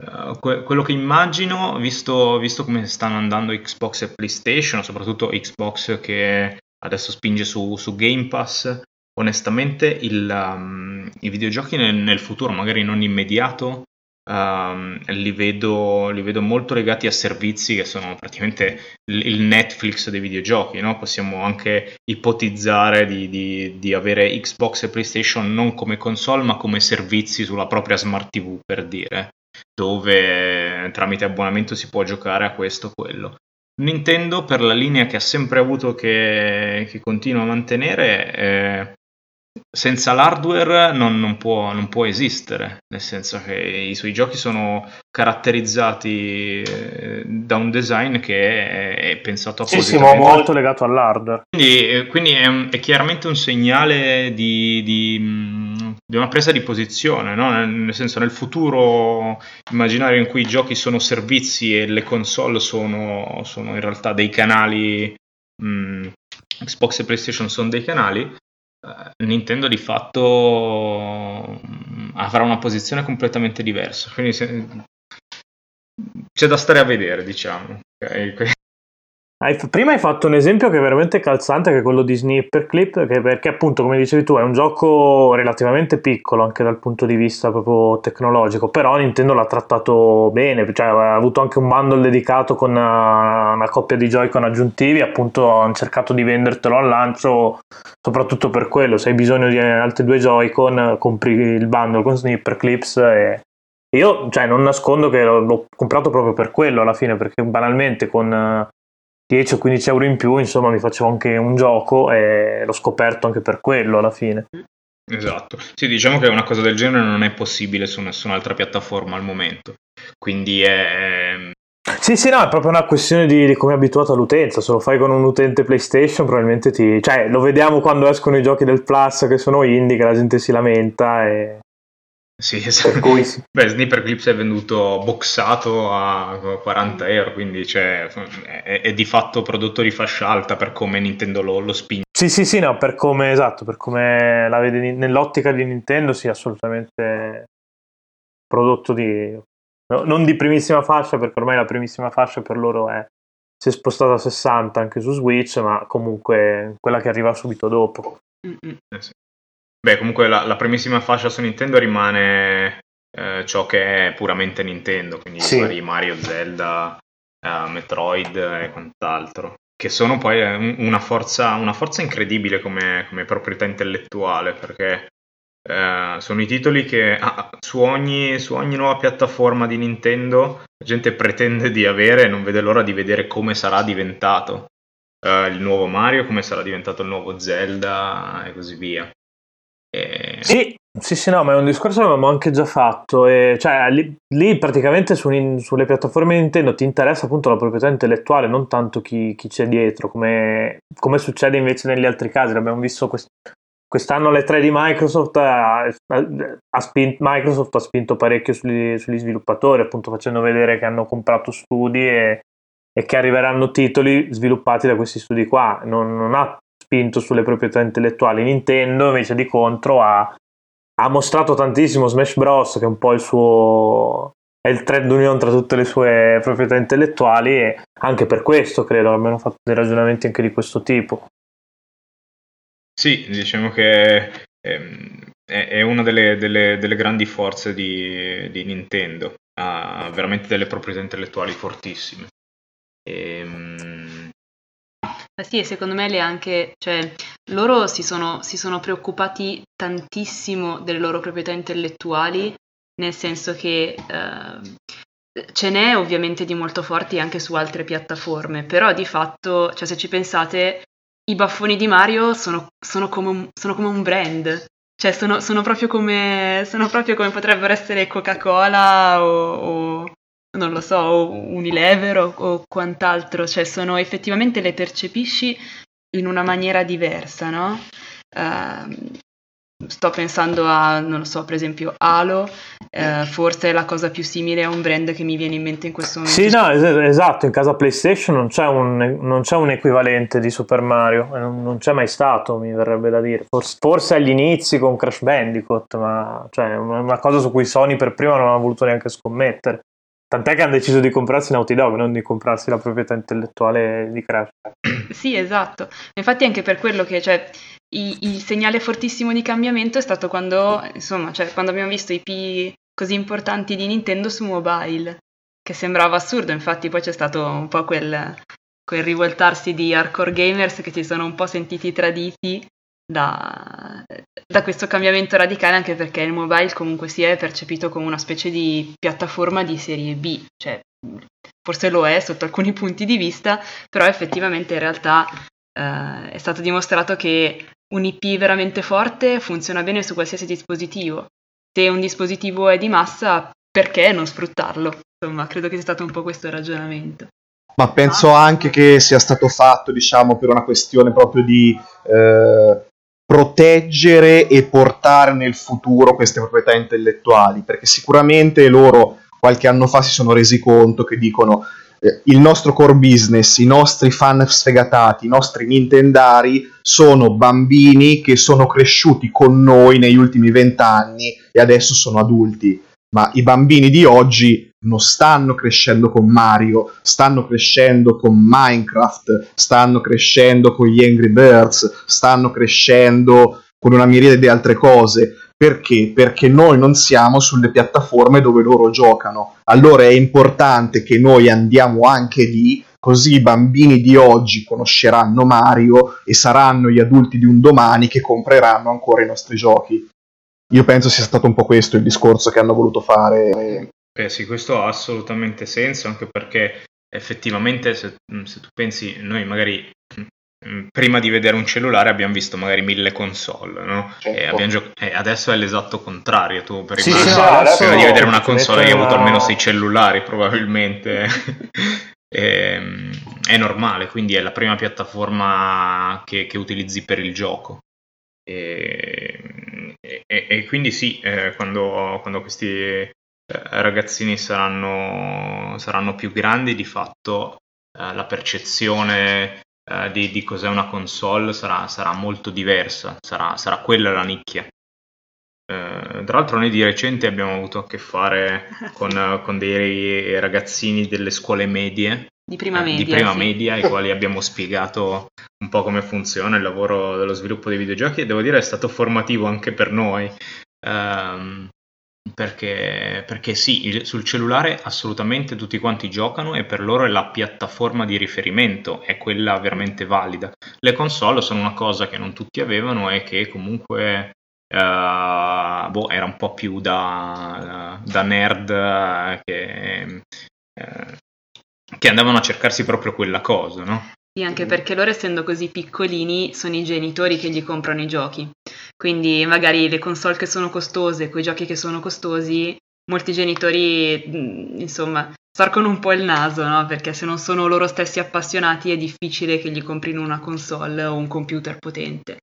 uh, que- quello che immagino visto, visto come stanno andando Xbox e PlayStation soprattutto Xbox che adesso spinge su, su Game Pass onestamente il, um, i videogiochi nel, nel, futuro, magari non immediato, um, li, vedo, li, vedo, molto legati a servizi che sono praticamente il, Netflix dei videogiochi. No? Possiamo anche ipotizzare di, di, di, avere Xbox e PlayStation non come console, ma come servizi sulla propria smart TV, per dire, dove tramite abbonamento si può giocare a questo o quello. Nintendo, per la linea che ha sempre avuto, che, che continua a mantenere, eh, senza l'hardware non, non, può, non, può, esistere, nel senso che i suoi giochi sono caratterizzati eh, da un design che è, è pensato
appositamente. Sì, sì, molto legato all'hardware.
Quindi, eh, quindi è, un, è, chiaramente un segnale di, di, mm, di una presa di posizione, no? nel, nel, senso nel futuro immaginario in cui i giochi sono servizi e le console sono, sono in realtà dei canali, mh, mm, Xbox e PlayStation sono dei canali, Nintendo di fatto mm, avrà una posizione completamente diversa. Quindi se... c'è da stare a vedere, diciamo. Okay?
Hai, prima hai fatto un esempio che è veramente calzante, che è quello di Snipper Clip, che perché appunto, come dicevi tu, è un gioco relativamente piccolo anche dal punto di vista proprio tecnologico, però Nintendo l'ha trattato bene, cioè ha avuto anche un bundle dedicato con una, una coppia di Joy-Con aggiuntivi, appunto hanno cercato di vendertelo al lancio soprattutto per quello, se hai bisogno di altri due Joy-Con compri il bundle con Snipper Clips e io cioè, non nascondo che l'ho comprato proprio per quello alla fine, perché banalmente con 10 o 15 euro in più, insomma, mi facevo anche un gioco e l'ho scoperto anche per quello alla fine.
Esatto, sì, diciamo che una cosa del genere non è possibile su nessun'altra piattaforma al momento, quindi è...
Sì, sì, no, è proprio una questione di, di come è abituato all'utenza. Se lo fai con un utente PlayStation, probabilmente ti. Cioè, lo vediamo quando escono i giochi del Plus che sono indie, che la gente si lamenta e
sì, esatto. Cui... Beh, Sniper Clips è venduto boxato a 40 euro, quindi cioè, è, è, di fatto prodotto di fascia alta per come Nintendo lo, lo spinge.
Sì, sì, sì, no, per come, esatto, per come la vede nell'ottica di Nintendo, sì, assolutamente prodotto di... No, non di primissima fascia, perché ormai la primissima fascia per loro è si è spostata a 60 anche su Switch, ma comunque quella che arriva subito dopo.
Eh sì. Beh, comunque la, la primissima fascia su Nintendo rimane eh, ciò che è puramente Nintendo, quindi sì. Mario, Zelda, uh, Metroid e quant'altro, che sono poi eh, una forza, una forza incredibile come, come, proprietà intellettuale, perché uh, sono i titoli che ah, su, ogni, su, ogni, nuova piattaforma di Nintendo la gente pretende di avere e non vede l'ora di vedere come sarà diventato. Uh, il nuovo Mario, come sarà diventato il nuovo Zelda e così via.
E... Sì, sì, sì, no, ma è un discorso che avevamo anche già fatto. E, cioè, lì, lì praticamente su, sulle piattaforme Nintendo ti interessa appunto la proprietà intellettuale, non tanto chi, chi c'è dietro, come, come, succede invece negli altri casi. L'abbiamo visto quest, quest'anno alle 3 di Microsoft, ha, ha spinto, Microsoft ha spinto parecchio sugli, sugli, sviluppatori, appunto facendo vedere che hanno comprato studi e, e, che arriveranno titoli sviluppati da questi studi qua. Non, non ha spinto sulle proprietà intellettuali. Nintendo invece di contro ha, ha mostrato tantissimo Smash Bros. che è un po' il suo è il trend d'unione tra tutte le sue proprietà intellettuali e anche per questo credo abbiano fatto dei ragionamenti anche di questo tipo.
Sì, diciamo che ehm, è una delle, delle, delle grandi forze di, di, Nintendo, ha veramente delle proprietà intellettuali fortissime. E, ehm,
ma sì, e secondo me le anche, cioè, loro si sono, si sono preoccupati tantissimo delle loro proprietà intellettuali, nel senso che eh, ce n'è ovviamente di molto forti anche su altre piattaforme, però di fatto, cioè, se ci pensate, i baffoni di Mario sono, sono, come, un, sono come, un, brand. Cioè, sono, sono, proprio come, sono proprio come potrebbero essere Coca-Cola o, o non lo so, Unilever o, o quant'altro, cioè sono effettivamente le percepisci in una maniera diversa, no? Uh, sto pensando a, non lo so, per esempio Halo, uh, forse è la cosa più simile a un brand che mi viene in mente in questo momento.
Sì, no, es- esatto, in casa PlayStation non c'è un, non c'è un equivalente di Super Mario, non, non, c'è mai stato, mi verrebbe da dire. Forse, forse agli inizi con Crash Bandicoot, ma cioè, una cosa su cui Sony per prima non ha voluto neanche scommettere. Tant'è che hanno deciso di comprarsi Naughty Dog, non di comprarsi la proprietà intellettuale di Crash.
Sì, esatto. Infatti anche per quello che, cioè, il, il segnale fortissimo di cambiamento è stato quando, insomma, cioè, quando abbiamo visto i P così importanti di Nintendo su mobile, che sembrava assurdo, infatti poi c'è stato un po' quel, quel rivoltarsi di hardcore gamers che si sono un po' sentiti traditi da, da, questo cambiamento radicale anche perché il mobile comunque si è percepito come una specie di piattaforma di serie B, cioè forse lo è sotto alcuni punti di vista, però effettivamente in realtà eh, è stato dimostrato che un IP veramente forte funziona bene su qualsiasi dispositivo. Se un dispositivo è di massa, perché non sfruttarlo? Insomma, credo che sia stato un po' questo il ragionamento.
Ma penso anche che sia stato fatto, diciamo, per una questione proprio di eh, proteggere e portare nel futuro queste proprietà intellettuali, perché sicuramente loro qualche anno fa si sono resi conto che dicono eh, il nostro core business, i nostri fan sfegatati, i nostri nintendari sono bambini che sono cresciuti con noi negli ultimi vent'anni e adesso sono adulti. Ma i bambini di oggi non stanno crescendo con Mario, stanno crescendo con Minecraft, stanno crescendo con gli Angry Birds, stanno crescendo con una miriade di altre cose. Perché? Perché noi non siamo sulle piattaforme dove loro giocano. Allora è importante che noi andiamo anche lì, così i bambini di oggi conosceranno Mario e saranno gli adulti di un domani che compreranno ancora i nostri giochi. Io penso sia stato un po' questo il discorso che hanno voluto fare.
Beh sì, questo ha assolutamente senso, anche perché effettivamente se, se tu pensi, noi magari prima di vedere un cellulare abbiamo visto magari mille console, no? Certo. E, gio- e, adesso è l'esatto contrario. Tu prima, sì, sì, prima di vedere una console hai avuto almeno sei cellulari, probabilmente. e, ehm, è normale, quindi è la prima piattaforma che, che utilizzi per il gioco. E, e quindi sì, eh, quando, quando, questi ragazzini saranno, saranno più grandi, di fatto eh, la percezione eh, di, di, cos'è una console sarà, sarà molto diversa, sarà, sarà, quella la nicchia. Eh, tra l'altro noi di recente abbiamo avuto a che fare con, con dei ragazzini delle scuole medie
di prima media,
di prima
sì.
media ai quali abbiamo spiegato un po' come funziona il lavoro dello sviluppo dei videogiochi e devo dire è stato formativo anche per noi. Um, perché, perché sì, sul cellulare assolutamente tutti quanti giocano e per loro è la piattaforma di riferimento, è quella veramente valida. Le console sono una cosa che non tutti avevano e che comunque uh, boh, era un po' più da, da nerd uh, che, uh, che andavano a cercarsi proprio quella cosa, no?
Sì, anche perché loro essendo così piccolini sono i genitori che gli comprano i giochi. Quindi magari le console che sono costose, quei giochi che sono costosi, molti genitori, mm, insomma, storcono un po' il naso, no? Perché se non sono loro stessi appassionati è difficile che gli comprino una console o un computer potente.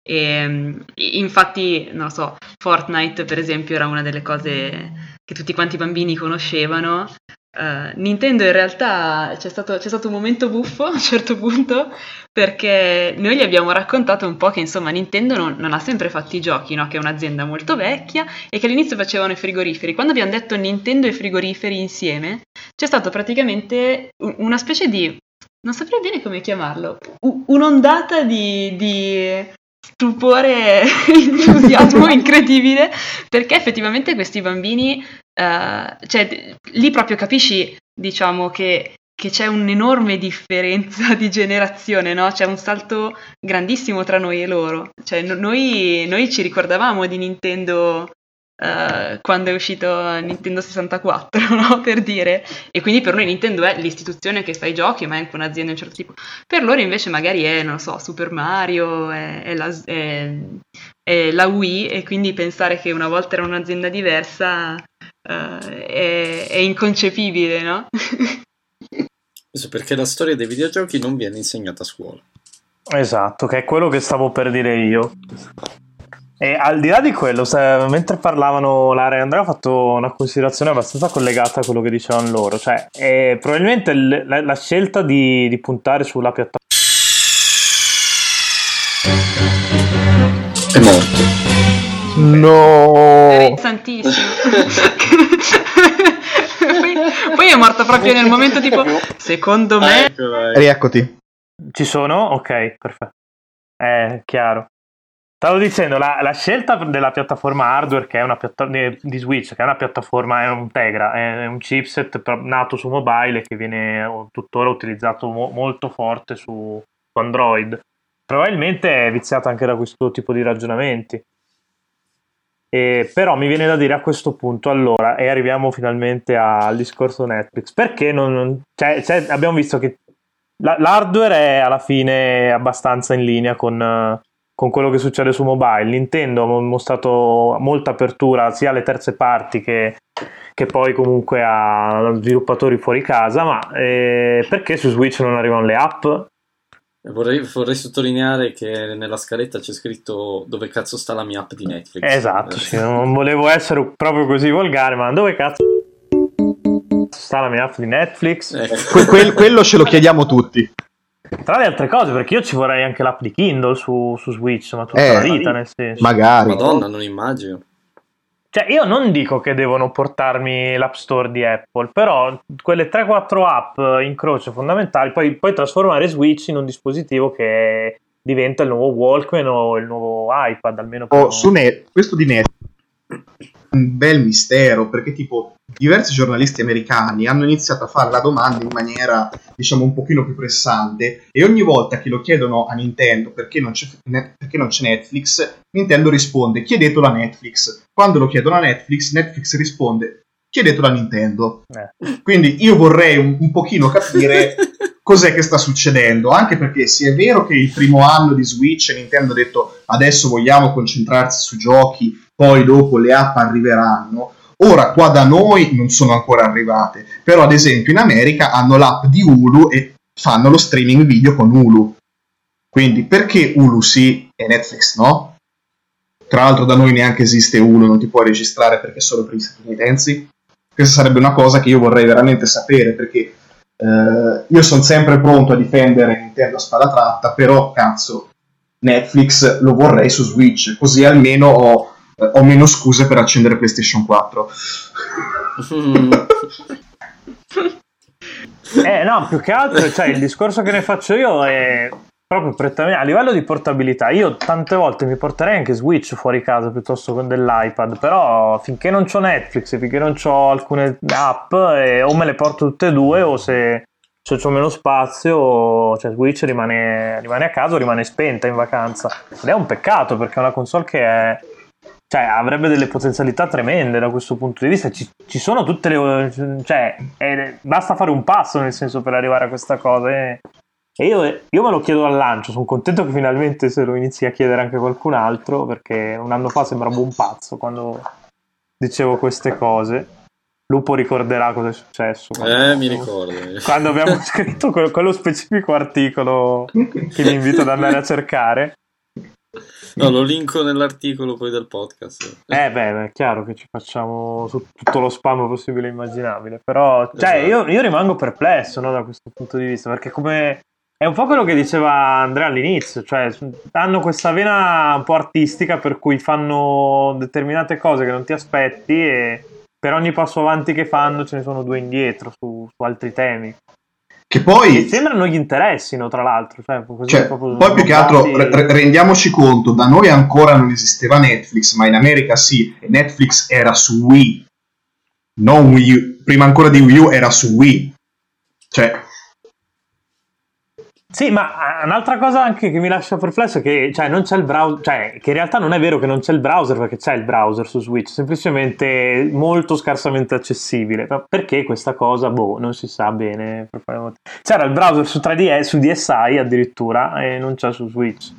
E, mm, infatti, non so, Fortnite per esempio era una delle cose che tutti quanti i bambini conoscevano Uh, Nintendo in realtà c'è stato, c'è stato, un momento buffo a un certo punto perché noi gli abbiamo raccontato un po' che insomma Nintendo non, non ha sempre fatto i giochi, no? che è un'azienda molto vecchia e che all'inizio facevano i frigoriferi. Quando abbiamo detto Nintendo e frigoriferi insieme c'è stato praticamente una specie di, non saprei bene come chiamarlo, un'ondata di, di stupore e entusiasmo incredibile perché effettivamente questi bambini uh, cioè lì proprio capisci diciamo che, che, c'è un'enorme differenza di generazione no? c'è un salto grandissimo tra noi e loro cioè noi, noi ci ricordavamo di Nintendo Uh, quando è uscito Nintendo 64, no? per dire. E quindi per noi Nintendo è l'istituzione che fa i giochi, ma è anche un'azienda di un certo tipo. Per loro invece magari è, non so, Super Mario, è, è, la, è, è la, Wii, e quindi pensare che una volta era un'azienda diversa uh, è, inconcepibile, no?
perché la storia dei videogiochi non viene insegnata a scuola.
Esatto, che è quello che stavo per dire io. E al di là di quello, se, mentre parlavano Lara e Andrea, ho fatto una considerazione abbastanza collegata a quello che dicevano loro. Cioè, è probabilmente l- la, la, scelta di, di puntare sulla piattaforma.
È morto.
No!
Santissimo. poi, poi, è morto proprio nel momento tipo, secondo me...
Rieccoti.
Ci sono? Ok, perfetto. È chiaro. Stavo dicendo, la, la, scelta della piattaforma hardware che è una piatta- di Switch, che è una piattaforma, è un Tegra, è un chipset nato su mobile che viene tuttora utilizzato mo- molto forte su, su Android, probabilmente è viziata anche da questo tipo di ragionamenti. E, però mi viene da dire a questo punto, allora, e arriviamo finalmente al discorso Netflix, perché non, cioè, cioè, abbiamo visto che l'hardware è alla fine abbastanza in linea con, con quello che succede su mobile. Nintendo ha mostrato molta apertura sia alle terze parti che, che poi comunque a sviluppatori fuori casa, ma eh, perché su Switch non arrivano le app?
Vorrei, vorrei, sottolineare che nella scaletta c'è scritto dove cazzo sta la mia app di Netflix.
Esatto, sì, non volevo essere proprio così volgare, ma dove cazzo sta la mia app di Netflix?
Eh. Que- quello ce lo chiediamo tutti.
Tra le altre cose, perché io ci vorrei anche l'app di Kindle su, su Switch, ma tutta eh, la vita, nel senso.
Magari.
Madonna, non immagino.
Cioè, io non dico che devono portarmi l'App Store di Apple, però quelle 3-4 app in croce fondamentali, poi, poi trasformare Switch in un dispositivo che diventa il nuovo Walkman o il nuovo iPad, almeno
per oh, su Net, questo di Net un bel mistero perché tipo diversi giornalisti americani hanno iniziato a fare la domanda in maniera diciamo un pochino più pressante e ogni volta che lo chiedono a Nintendo perché non c'è, perché non c'è Netflix? Nintendo risponde chiedetelo a Netflix quando lo chiedono a Netflix Netflix risponde chiedetelo a Nintendo eh. quindi io vorrei un, un pochino capire cos'è che sta succedendo anche perché se è vero che il primo anno di Switch Nintendo ha detto adesso vogliamo concentrarsi su giochi poi dopo le app arriveranno. Ora qua da noi non sono ancora arrivate, però ad esempio in America hanno l'app di Hulu e fanno lo streaming video con Hulu. Quindi perché Hulu sì e Netflix no? Tra l'altro da noi neanche esiste Hulu, non ti puoi registrare perché è solo per gli statunitensi. Questa sarebbe una cosa che io vorrei veramente sapere perché eh, io sono sempre pronto a difendere Nintendo a spada tratta, però cazzo, Netflix lo vorrei su Switch, così almeno ho ho meno scuse per accendere PlayStation 4.
eh no, più che altro, cioè, il discorso che ne faccio io è proprio prettamente a livello di portabilità. Io tante volte mi porterei anche Switch fuori casa piuttosto che dell'iPad, però finché non ho Netflix, finché non ho alcune app, eh, o me le porto tutte e due, o se se ho meno spazio, cioè Switch rimane, rimane a casa o rimane spenta in vacanza. Ed è un peccato perché è una console che è cioè, avrebbe delle potenzialità tremende da questo punto di vista. Ci, ci sono tutte le. cioè, è, basta fare un passo nel senso per arrivare a questa cosa. E, e io, io, me lo chiedo al lancio. Sono contento che finalmente se lo inizi a chiedere anche qualcun altro. Perché un anno fa sembravo un pazzo quando dicevo queste cose. Lupo ricorderà cosa è successo.
Eh, mi ricordo.
Quando abbiamo scritto quello specifico articolo che vi invito ad andare a cercare.
No, lo linko nell'articolo poi del podcast.
Eh beh, è chiaro che ci facciamo su tutto lo spam possibile e immaginabile, però cioè, esatto. io, io, rimango perplesso no, da questo punto di vista, perché come... È un po' quello che diceva Andrea all'inizio, cioè hanno questa vena un po' artistica per cui fanno determinate cose che non ti aspetti e per ogni passo avanti che fanno ce ne sono due indietro su, su altri temi.
Che poi...
sembra non gli interessino, tra l'altro. Cioè,
cioè, poi più che altro r- rendiamoci conto, da noi ancora non esisteva Netflix, ma in America sì, e Netflix era su Wii. Non Wii U. Prima ancora di Wii U era su Wii. Cioè,
sì, ma un'altra cosa anche che mi lascia perplesso è che cioè, non c'è il browser, cioè che in realtà non è vero che non c'è il browser perché c'è il browser su Switch, semplicemente molto scarsamente accessibile. Ma perché questa cosa? Boh, non si sa bene. C'era il browser su 3DS, su DSi addirittura e non c'è su Switch.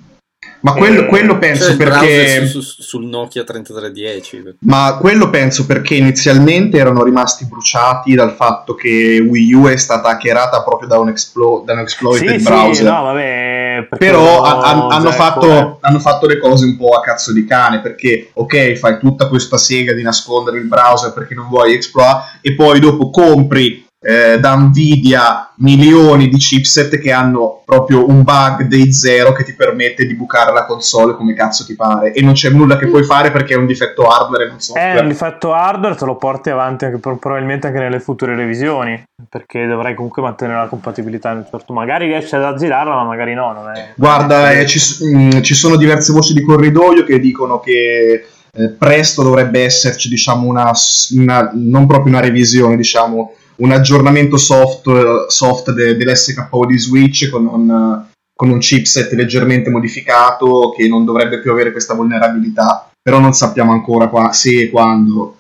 Ma quello, eh, quello penso cioè perché.
Su, su, sul Nokia 3310.
Ma quello penso perché inizialmente erano rimasti bruciati dal fatto che Wii U è stata hackerata proprio da un, explo- da un exploited
sì,
browser.
Sì, no, vabbè,
Però ha, ha, hanno, fatto, hanno, fatto, le cose un po' a cazzo di cane perché, ok, fai tutta questa sega di nascondere il browser perché non vuoi exploit e poi dopo compri eh, da Nvidia milioni di chipset che hanno proprio un bug dei zero che ti permette di bucare la console come cazzo ti pare e non c'è nulla che puoi fare perché è un difetto hardware e non software.
È un difetto hardware, te lo porti avanti anche, probabilmente anche nelle future revisioni perché dovrai comunque mantenere la compatibilità certo, magari riesci ad aggirarla ma magari no. È...
Guarda, eh, ci, mh, mm, ci sono diverse voci di corridoio che dicono che eh, presto dovrebbe esserci diciamo una, una non proprio una revisione diciamo un aggiornamento soft, soft de, dell'SKO di Switch con un, con un chipset leggermente modificato che non dovrebbe più avere questa vulnerabilità però non sappiamo ancora qua, se e quando.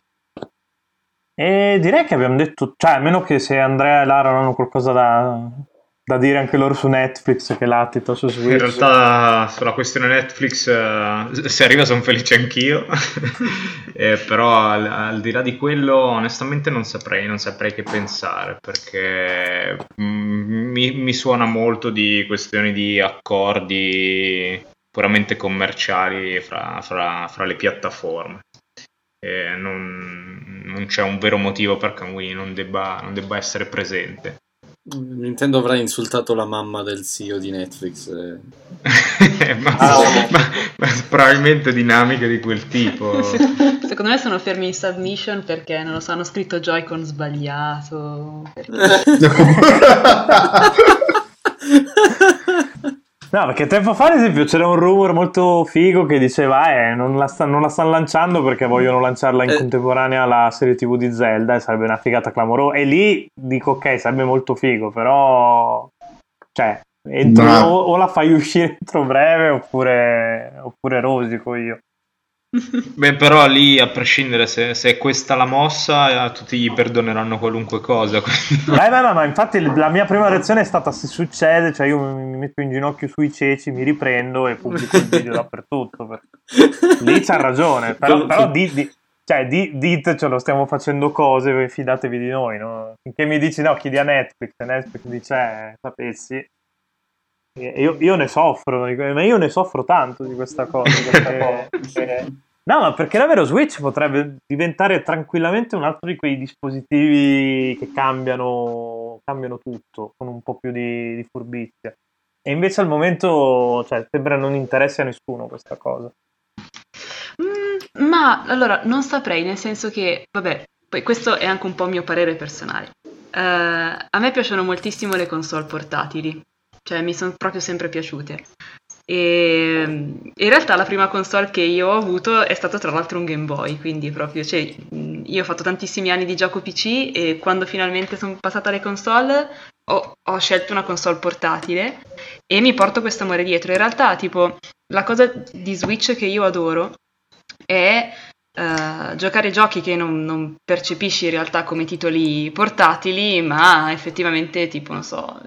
E direi che abbiamo detto, cioè a meno che se Andrea e Lara non hanno qualcosa da, da dire anche loro su Netflix che latita su Switch.
In realtà sulla questione Netflix uh, se arriva sono felice anch'io, eh, però al, al, di là di quello onestamente non saprei, non saprei che pensare perché mm, mi, mi suona molto di questioni di accordi puramente commerciali fra, fra, fra le piattaforme eh, non, non, c'è un vero motivo per cui non debba, non debba essere presente.
Nintendo avrà insultato la mamma del CEO di Netflix.
Eh. ma, ah, ma, ma, probabilmente dinamiche di quel tipo.
Secondo me sono fermi in submission perché non lo so, hanno scritto Joy-Con sbagliato. Perché...
No, perché tempo fa, ad esempio, c'era un rumor molto figo che diceva eh, non la, sta, non la stanno lanciando perché vogliono lanciarla in eh. contemporanea alla serie TV di Zelda e sarebbe una figata clamorosa. E lì dico ok, sarebbe molto figo, però... Cioè, entro, no. o, o, la fai uscire entro breve oppure, oppure rosico io.
Beh, però lì, a prescindere se, se, è questa la mossa, eh, tutti gli perdoneranno qualunque cosa.
Beh, beh, ma infatti la mia prima reazione è stata se succede, cioè io mi metto in ginocchio sui ceci, mi riprendo e pubblico il video dappertutto. Lì c'ha ragione, però, però di, di, cioè, di, ditecelo, stiamo facendo cose, fidatevi di noi, no? Finché mi dici no, chiedi a Netflix, e Netflix dice, eh, sapessi... Io, io, ne soffro, ma io ne soffro tanto di questa cosa. Perché, perché, no, ma perché davvero Switch potrebbe diventare tranquillamente un altro di quei dispositivi che cambiano, cambiano tutto con un po' più di, di furbizia. E invece al momento cioè, sembra non interessi a nessuno questa cosa.
Mm, ma allora non saprei, nel senso che, vabbè, poi questo è anche un po' mio parere personale. Uh, a me piacciono moltissimo le console portatili cioè mi sono proprio sempre piaciute. E in realtà la prima console che io ho avuto è stata tra l'altro un Game Boy, quindi proprio, cioè, io ho fatto tantissimi anni di gioco PC e quando finalmente sono passata alle console ho, ho scelto una console portatile e mi porto questo amore dietro. In realtà, tipo, la cosa di Switch che io adoro è Uh, giocare giochi che non, non, percepisci in realtà come titoli portatili, ma effettivamente tipo, non so,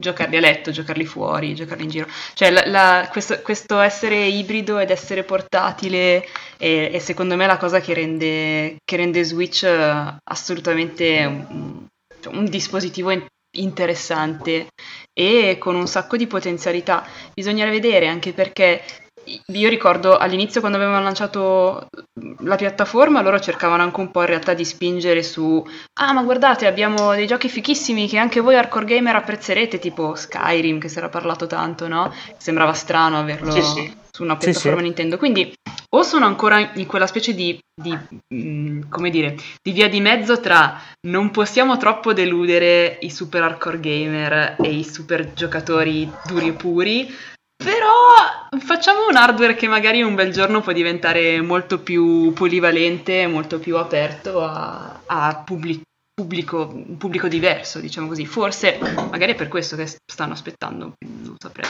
giocarli a letto, giocarli fuori, giocarli in giro. Cioè, la, la, questo, questo, essere ibrido ed essere portatile è, è, secondo me la cosa che rende, che rende Switch eh, assolutamente un, un dispositivo interessante e con un sacco di potenzialità. Bisogna vedere anche perché io ricordo all'inizio quando avevano lanciato la piattaforma, loro cercavano anche un po' in realtà di spingere su ah ma guardate abbiamo dei giochi fichissimi che anche voi hardcore gamer apprezzerete, tipo Skyrim che si era parlato tanto, no? Sembrava strano averlo sì, sì. su una piattaforma sì, Nintendo. Quindi o sono ancora in quella specie di, di mh, mm, come dire, di via di mezzo tra non possiamo troppo deludere i super hardcore gamer e i super giocatori duri e puri, però facciamo un hardware che magari un bel giorno può diventare molto più polivalente, molto più aperto a, a pubblic- pubblico, un pubblico diverso, diciamo così. Forse magari è per questo che stanno aspettando, non saprei.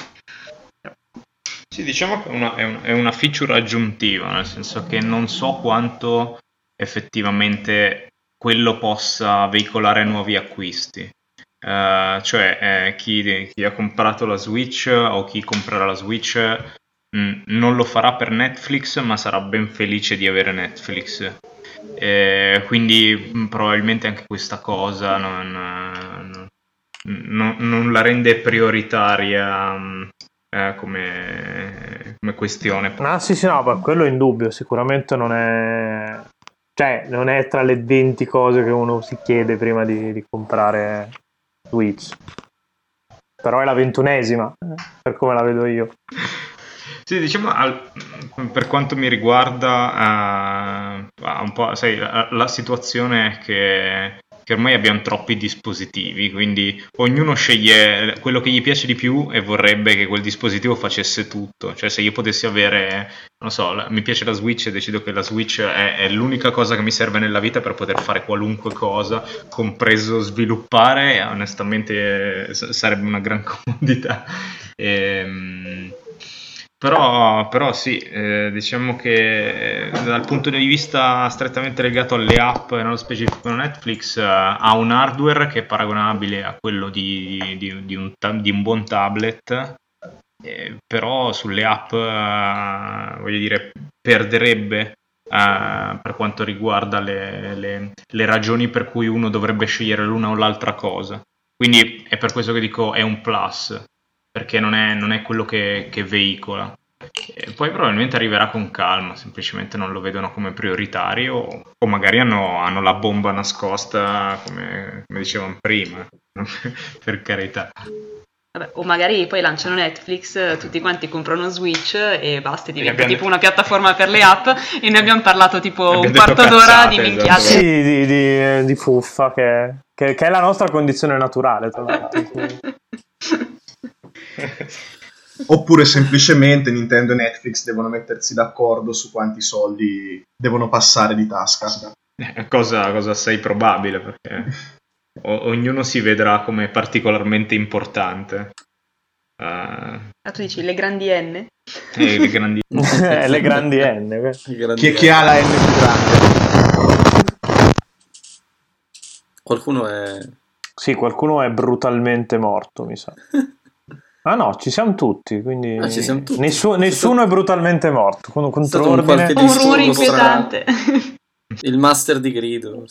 Sì, diciamo che una, è, un, è una feature aggiuntiva, nel senso che non so quanto effettivamente quello possa veicolare nuovi acquisti. Uh, cioè eh, chi, chi, ha comprato la Switch o chi comprerà la Switch mh, mm, non lo farà per Netflix ma sarà ben felice di avere Netflix. Eh, quindi mh, mm, probabilmente anche questa cosa non, non, non la rende prioritaria mh, mm, eh, come, come, questione.
Ah sì sì no ma quello è indubbio sicuramente non è cioè non è tra le 20 cose che uno si chiede prima di, di comprare Switch. Però è la ventunesima, per come la vedo io.
Sì, diciamo, al, per quanto mi riguarda, uh, sai, la, la situazione è che che ormai abbiamo troppi dispositivi, quindi ognuno sceglie quello che gli piace di più e vorrebbe che quel dispositivo facesse tutto. Cioè, se io potessi avere, non so, mi piace la Switch e decido che la Switch è, è l'unica cosa che mi serve nella vita per poter fare qualunque cosa, compreso sviluppare, onestamente sarebbe una gran comodità. E, ehm, Però, però sì, eh, diciamo che eh, dal punto di vista strettamente legato alle app, nello specifico Netflix, eh, ha un hardware che è paragonabile a quello di, di, di, un, di un, buon tablet, eh, però sulle app, eh, voglio dire, perderebbe eh, per quanto riguarda le, le, le ragioni per cui uno dovrebbe scegliere l'una o l'altra cosa. Quindi è per questo che dico è un plus perché non è, non è quello che, che veicola. E poi probabilmente arriverà con calma, semplicemente non lo vedono come prioritario o magari hanno, hanno la bomba nascosta come, come dicevamo prima, per carità.
Vabbè, o magari poi lanciano Netflix, tutti quanti comprano Switch e basta, diventa abbiamo... tipo una piattaforma per le app e noi abbiamo parlato tipo abbiamo un quarto d'ora di minchiate.
Sì, di, di, di fuffa, che, che, che, è la nostra condizione naturale, tra l'altro.
Oppure semplicemente Nintendo e Netflix devono mettersi d'accordo su quanti soldi devono passare di tasca.
Eh, cosa, cosa assai probabile perché o- ognuno si vedrà come particolarmente importante.
Uh... Ah, tu dici le grandi N?
Eh, le grandi,
le grandi N.
Chi, chi ha la N più grande?
Qualcuno è...
Sì, qualcuno è brutalmente morto, mi sa. Ah no, ci siamo tutti, quindi
ah, siamo tutti.
Nessu- nessuno è brutalmente morto. Con, un,
un rumore inquietante.
Il master di grido.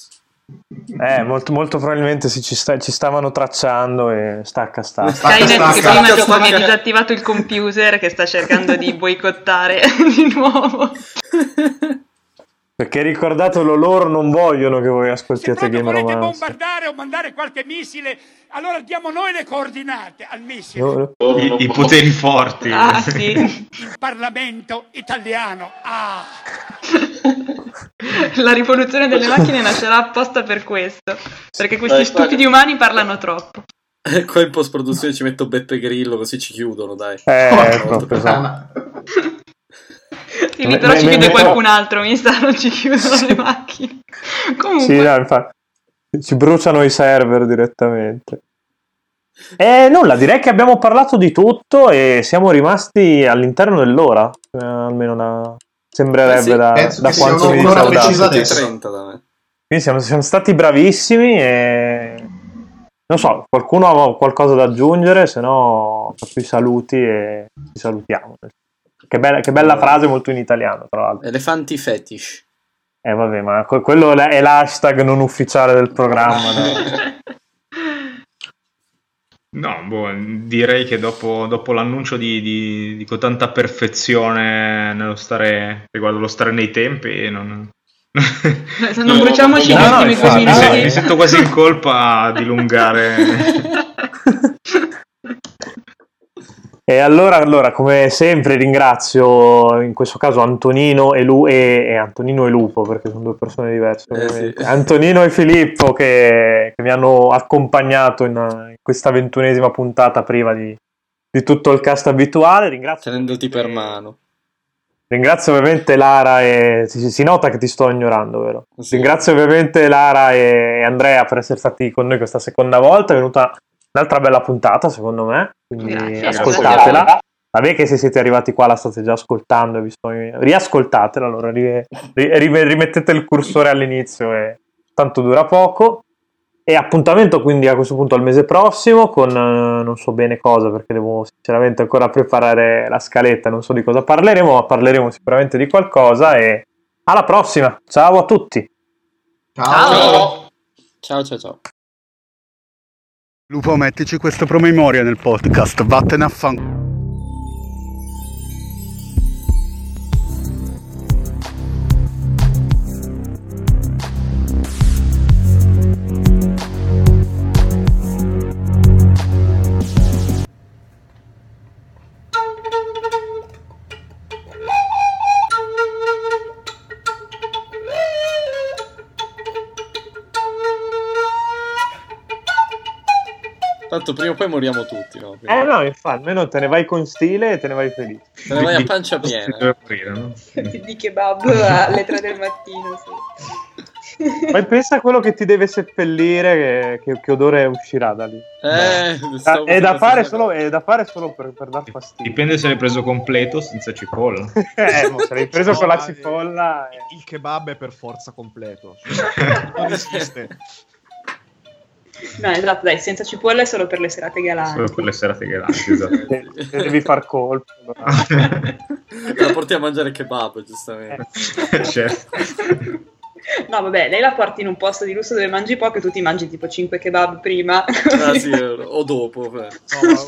Eh, molto, molto probabilmente sì, ci, sta, ci, stavano tracciando e stacca stacca.
Skynet stacca, che prima dopo mi ha disattivato il computer che sta cercando di boicottare di nuovo.
Perché ricordatelo, loro non vogliono che voi ascoltiate
Se
Game Romance.
Se bombardare o mandare qualche missile, allora diamo noi le coordinate al missile. No,
no. I, I, poteri forti.
Ah, sì.
Il Parlamento italiano. Ah.
La rivoluzione delle macchine nascerà apposta per questo. Perché questi stupidi umani parlano troppo.
E qua in post produzione ci metto Beppe Grillo così ci chiudono, dai.
Eh, proprio esatto.
Sì, lì però me, ci me, chiude me, qualcun altro, mi sta, non ci chiudono le macchine. Comunque...
Sì, no, infatti, ci bruciano i server direttamente. E nulla, direi che abbiamo parlato di tutto e siamo rimasti all'interno dell'ora, eh, almeno da... sembrerebbe eh sì, da, da quanto mi dice precisa 30 da me. Quindi siamo, siamo stati bravissimi e non so, qualcuno ha qualcosa da aggiungere, se no faccio i saluti e ci salutiamo. Che bella, che bella frase, molto in italiano, tra l'altro.
Elefanti fetish.
Eh vabbè, ma quello è l'hashtag non ufficiale del programma.
no, boh, direi che dopo, dopo l'annuncio di, di, di tanta perfezione nello stare, riguardo lo stare nei tempi, non,
non no, bruciamoci no, no, infatti,
mi, mi sento quasi in colpa a dilungare
E allora, allora, come sempre, ringrazio in questo caso Antonino e, Lu- e, e Antonino e Lupo, perché sono due persone diverse. Eh, sì. Antonino e Filippo che, che mi hanno accompagnato in, in, questa ventunesima puntata prima di, di, tutto il cast abituale. Ringrazio
Tenendoti per mano.
Ringrazio ovviamente Lara e si, si, nota che ti sto ignorando, vero? Sì. Ringrazio ovviamente Lara e Andrea per essere stati con noi questa seconda volta. È venuta Un'altra bella puntata, secondo me, quindi Grazie, ascoltatela. Vabbè che se siete arrivati qua la state già ascoltando, visto... riascoltatela, allora ri... Ri... rimettete il cursore all'inizio e tanto dura poco. E appuntamento quindi a questo punto al mese prossimo con eh, non so bene cosa perché devo sinceramente ancora preparare la scaletta, non so di cosa parleremo, ma parleremo sicuramente di qualcosa e alla prossima. Ciao a tutti.
Ciao. Ciao ciao ciao.
Lupo, mettici questo promemoria nel podcast, vattene a fan...
poi moriamo tutti, no?
Quindi... Eh no, infatti, almeno te ne vai con stile e te ne vai felice.
Te ne vai a pancia piena.
Di kebab alle 3 del mattino, sì.
Poi pensa a quello che ti deve seppellire, che, che, odore uscirà da lì.
Eh,
Ah, è, da fare solo, è da fare solo per, per dar fastidio.
Dipende se l'hai preso completo senza cipolla.
eh, mo, se l'hai preso
No,
con la cipolla... eh.
Il kebab è per forza completo. Cioè, non esiste.
No, esatto, dai, senza cipolla è solo per le serate galanti.
Solo per le serate galanti, esatto.
eh, devi far colpo.
La porti a mangiare kebab, giustamente.
certo.
No, vabbè, lei la porti in un posto di lusso dove mangi poco e tu ti mangi tipo 5 kebab prima.
Ah, sì, o dopo. eh,
No, ma-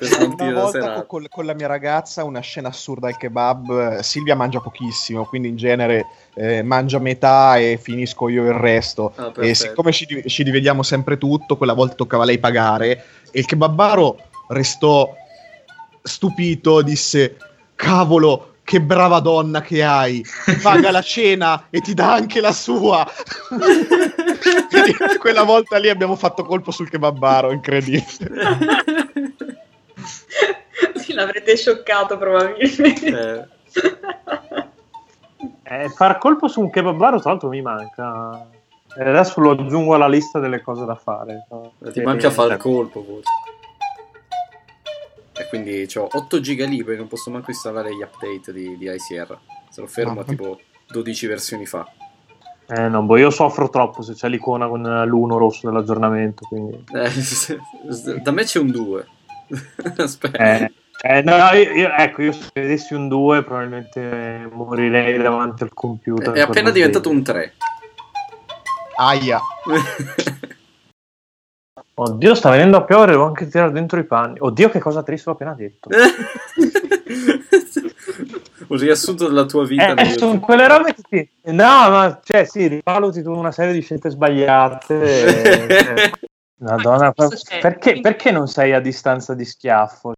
Per smaltire
Una
la
volta
serata.
con, con la mia ragazza una scena assurda al kebab. eh, Silvia mangia pochissimo, quindi in genere eh, mangia metà e finisco io il resto.
Ah,
E siccome ci, ci divediamo sempre tutto, quella volta toccava lei pagare. E il kebabaro restò stupito, disse: Cavolo, che brava donna che hai! Paga la cena e ti dà anche la sua. Quindi quella volta lì abbiamo fatto colpo sul kebabaro, incredibile.
L'avrete scioccato probabilmente.
Eh,
Eh, far colpo su un kebabaro, tra l'altro, mi manca. E adesso lo aggiungo alla lista delle cose da fare.
ti manca fare il colpo, forse. E quindi ho 8 giga lì perché non posso manco installare gli update di, di ICR. Se lo fermo
No.
a tipo 12 versioni fa.
Eh, no, boh, io soffro troppo se c'è l'icona con l'uno rosso dell'aggiornamento. Quindi...
Eh, da me c'è un 2. Aspetta.
Eh, eh, no, io, io- ecco, io se vedessi un 2 probabilmente morirei davanti al computer.
È appena diventato un 3.
Aia.
Oddio, sta venendo a piovere, devo anche tirare dentro i panni. Oddio, che cosa triste ho appena detto.
un riassunto della tua vita.
Eh, sono quelle robe che ti... No, ma cioè, sì, rivaluti tu una serie di scelte sbagliate. e- Madonna,
Questo c'è.
perché, perché non sei a distanza di schiaffo?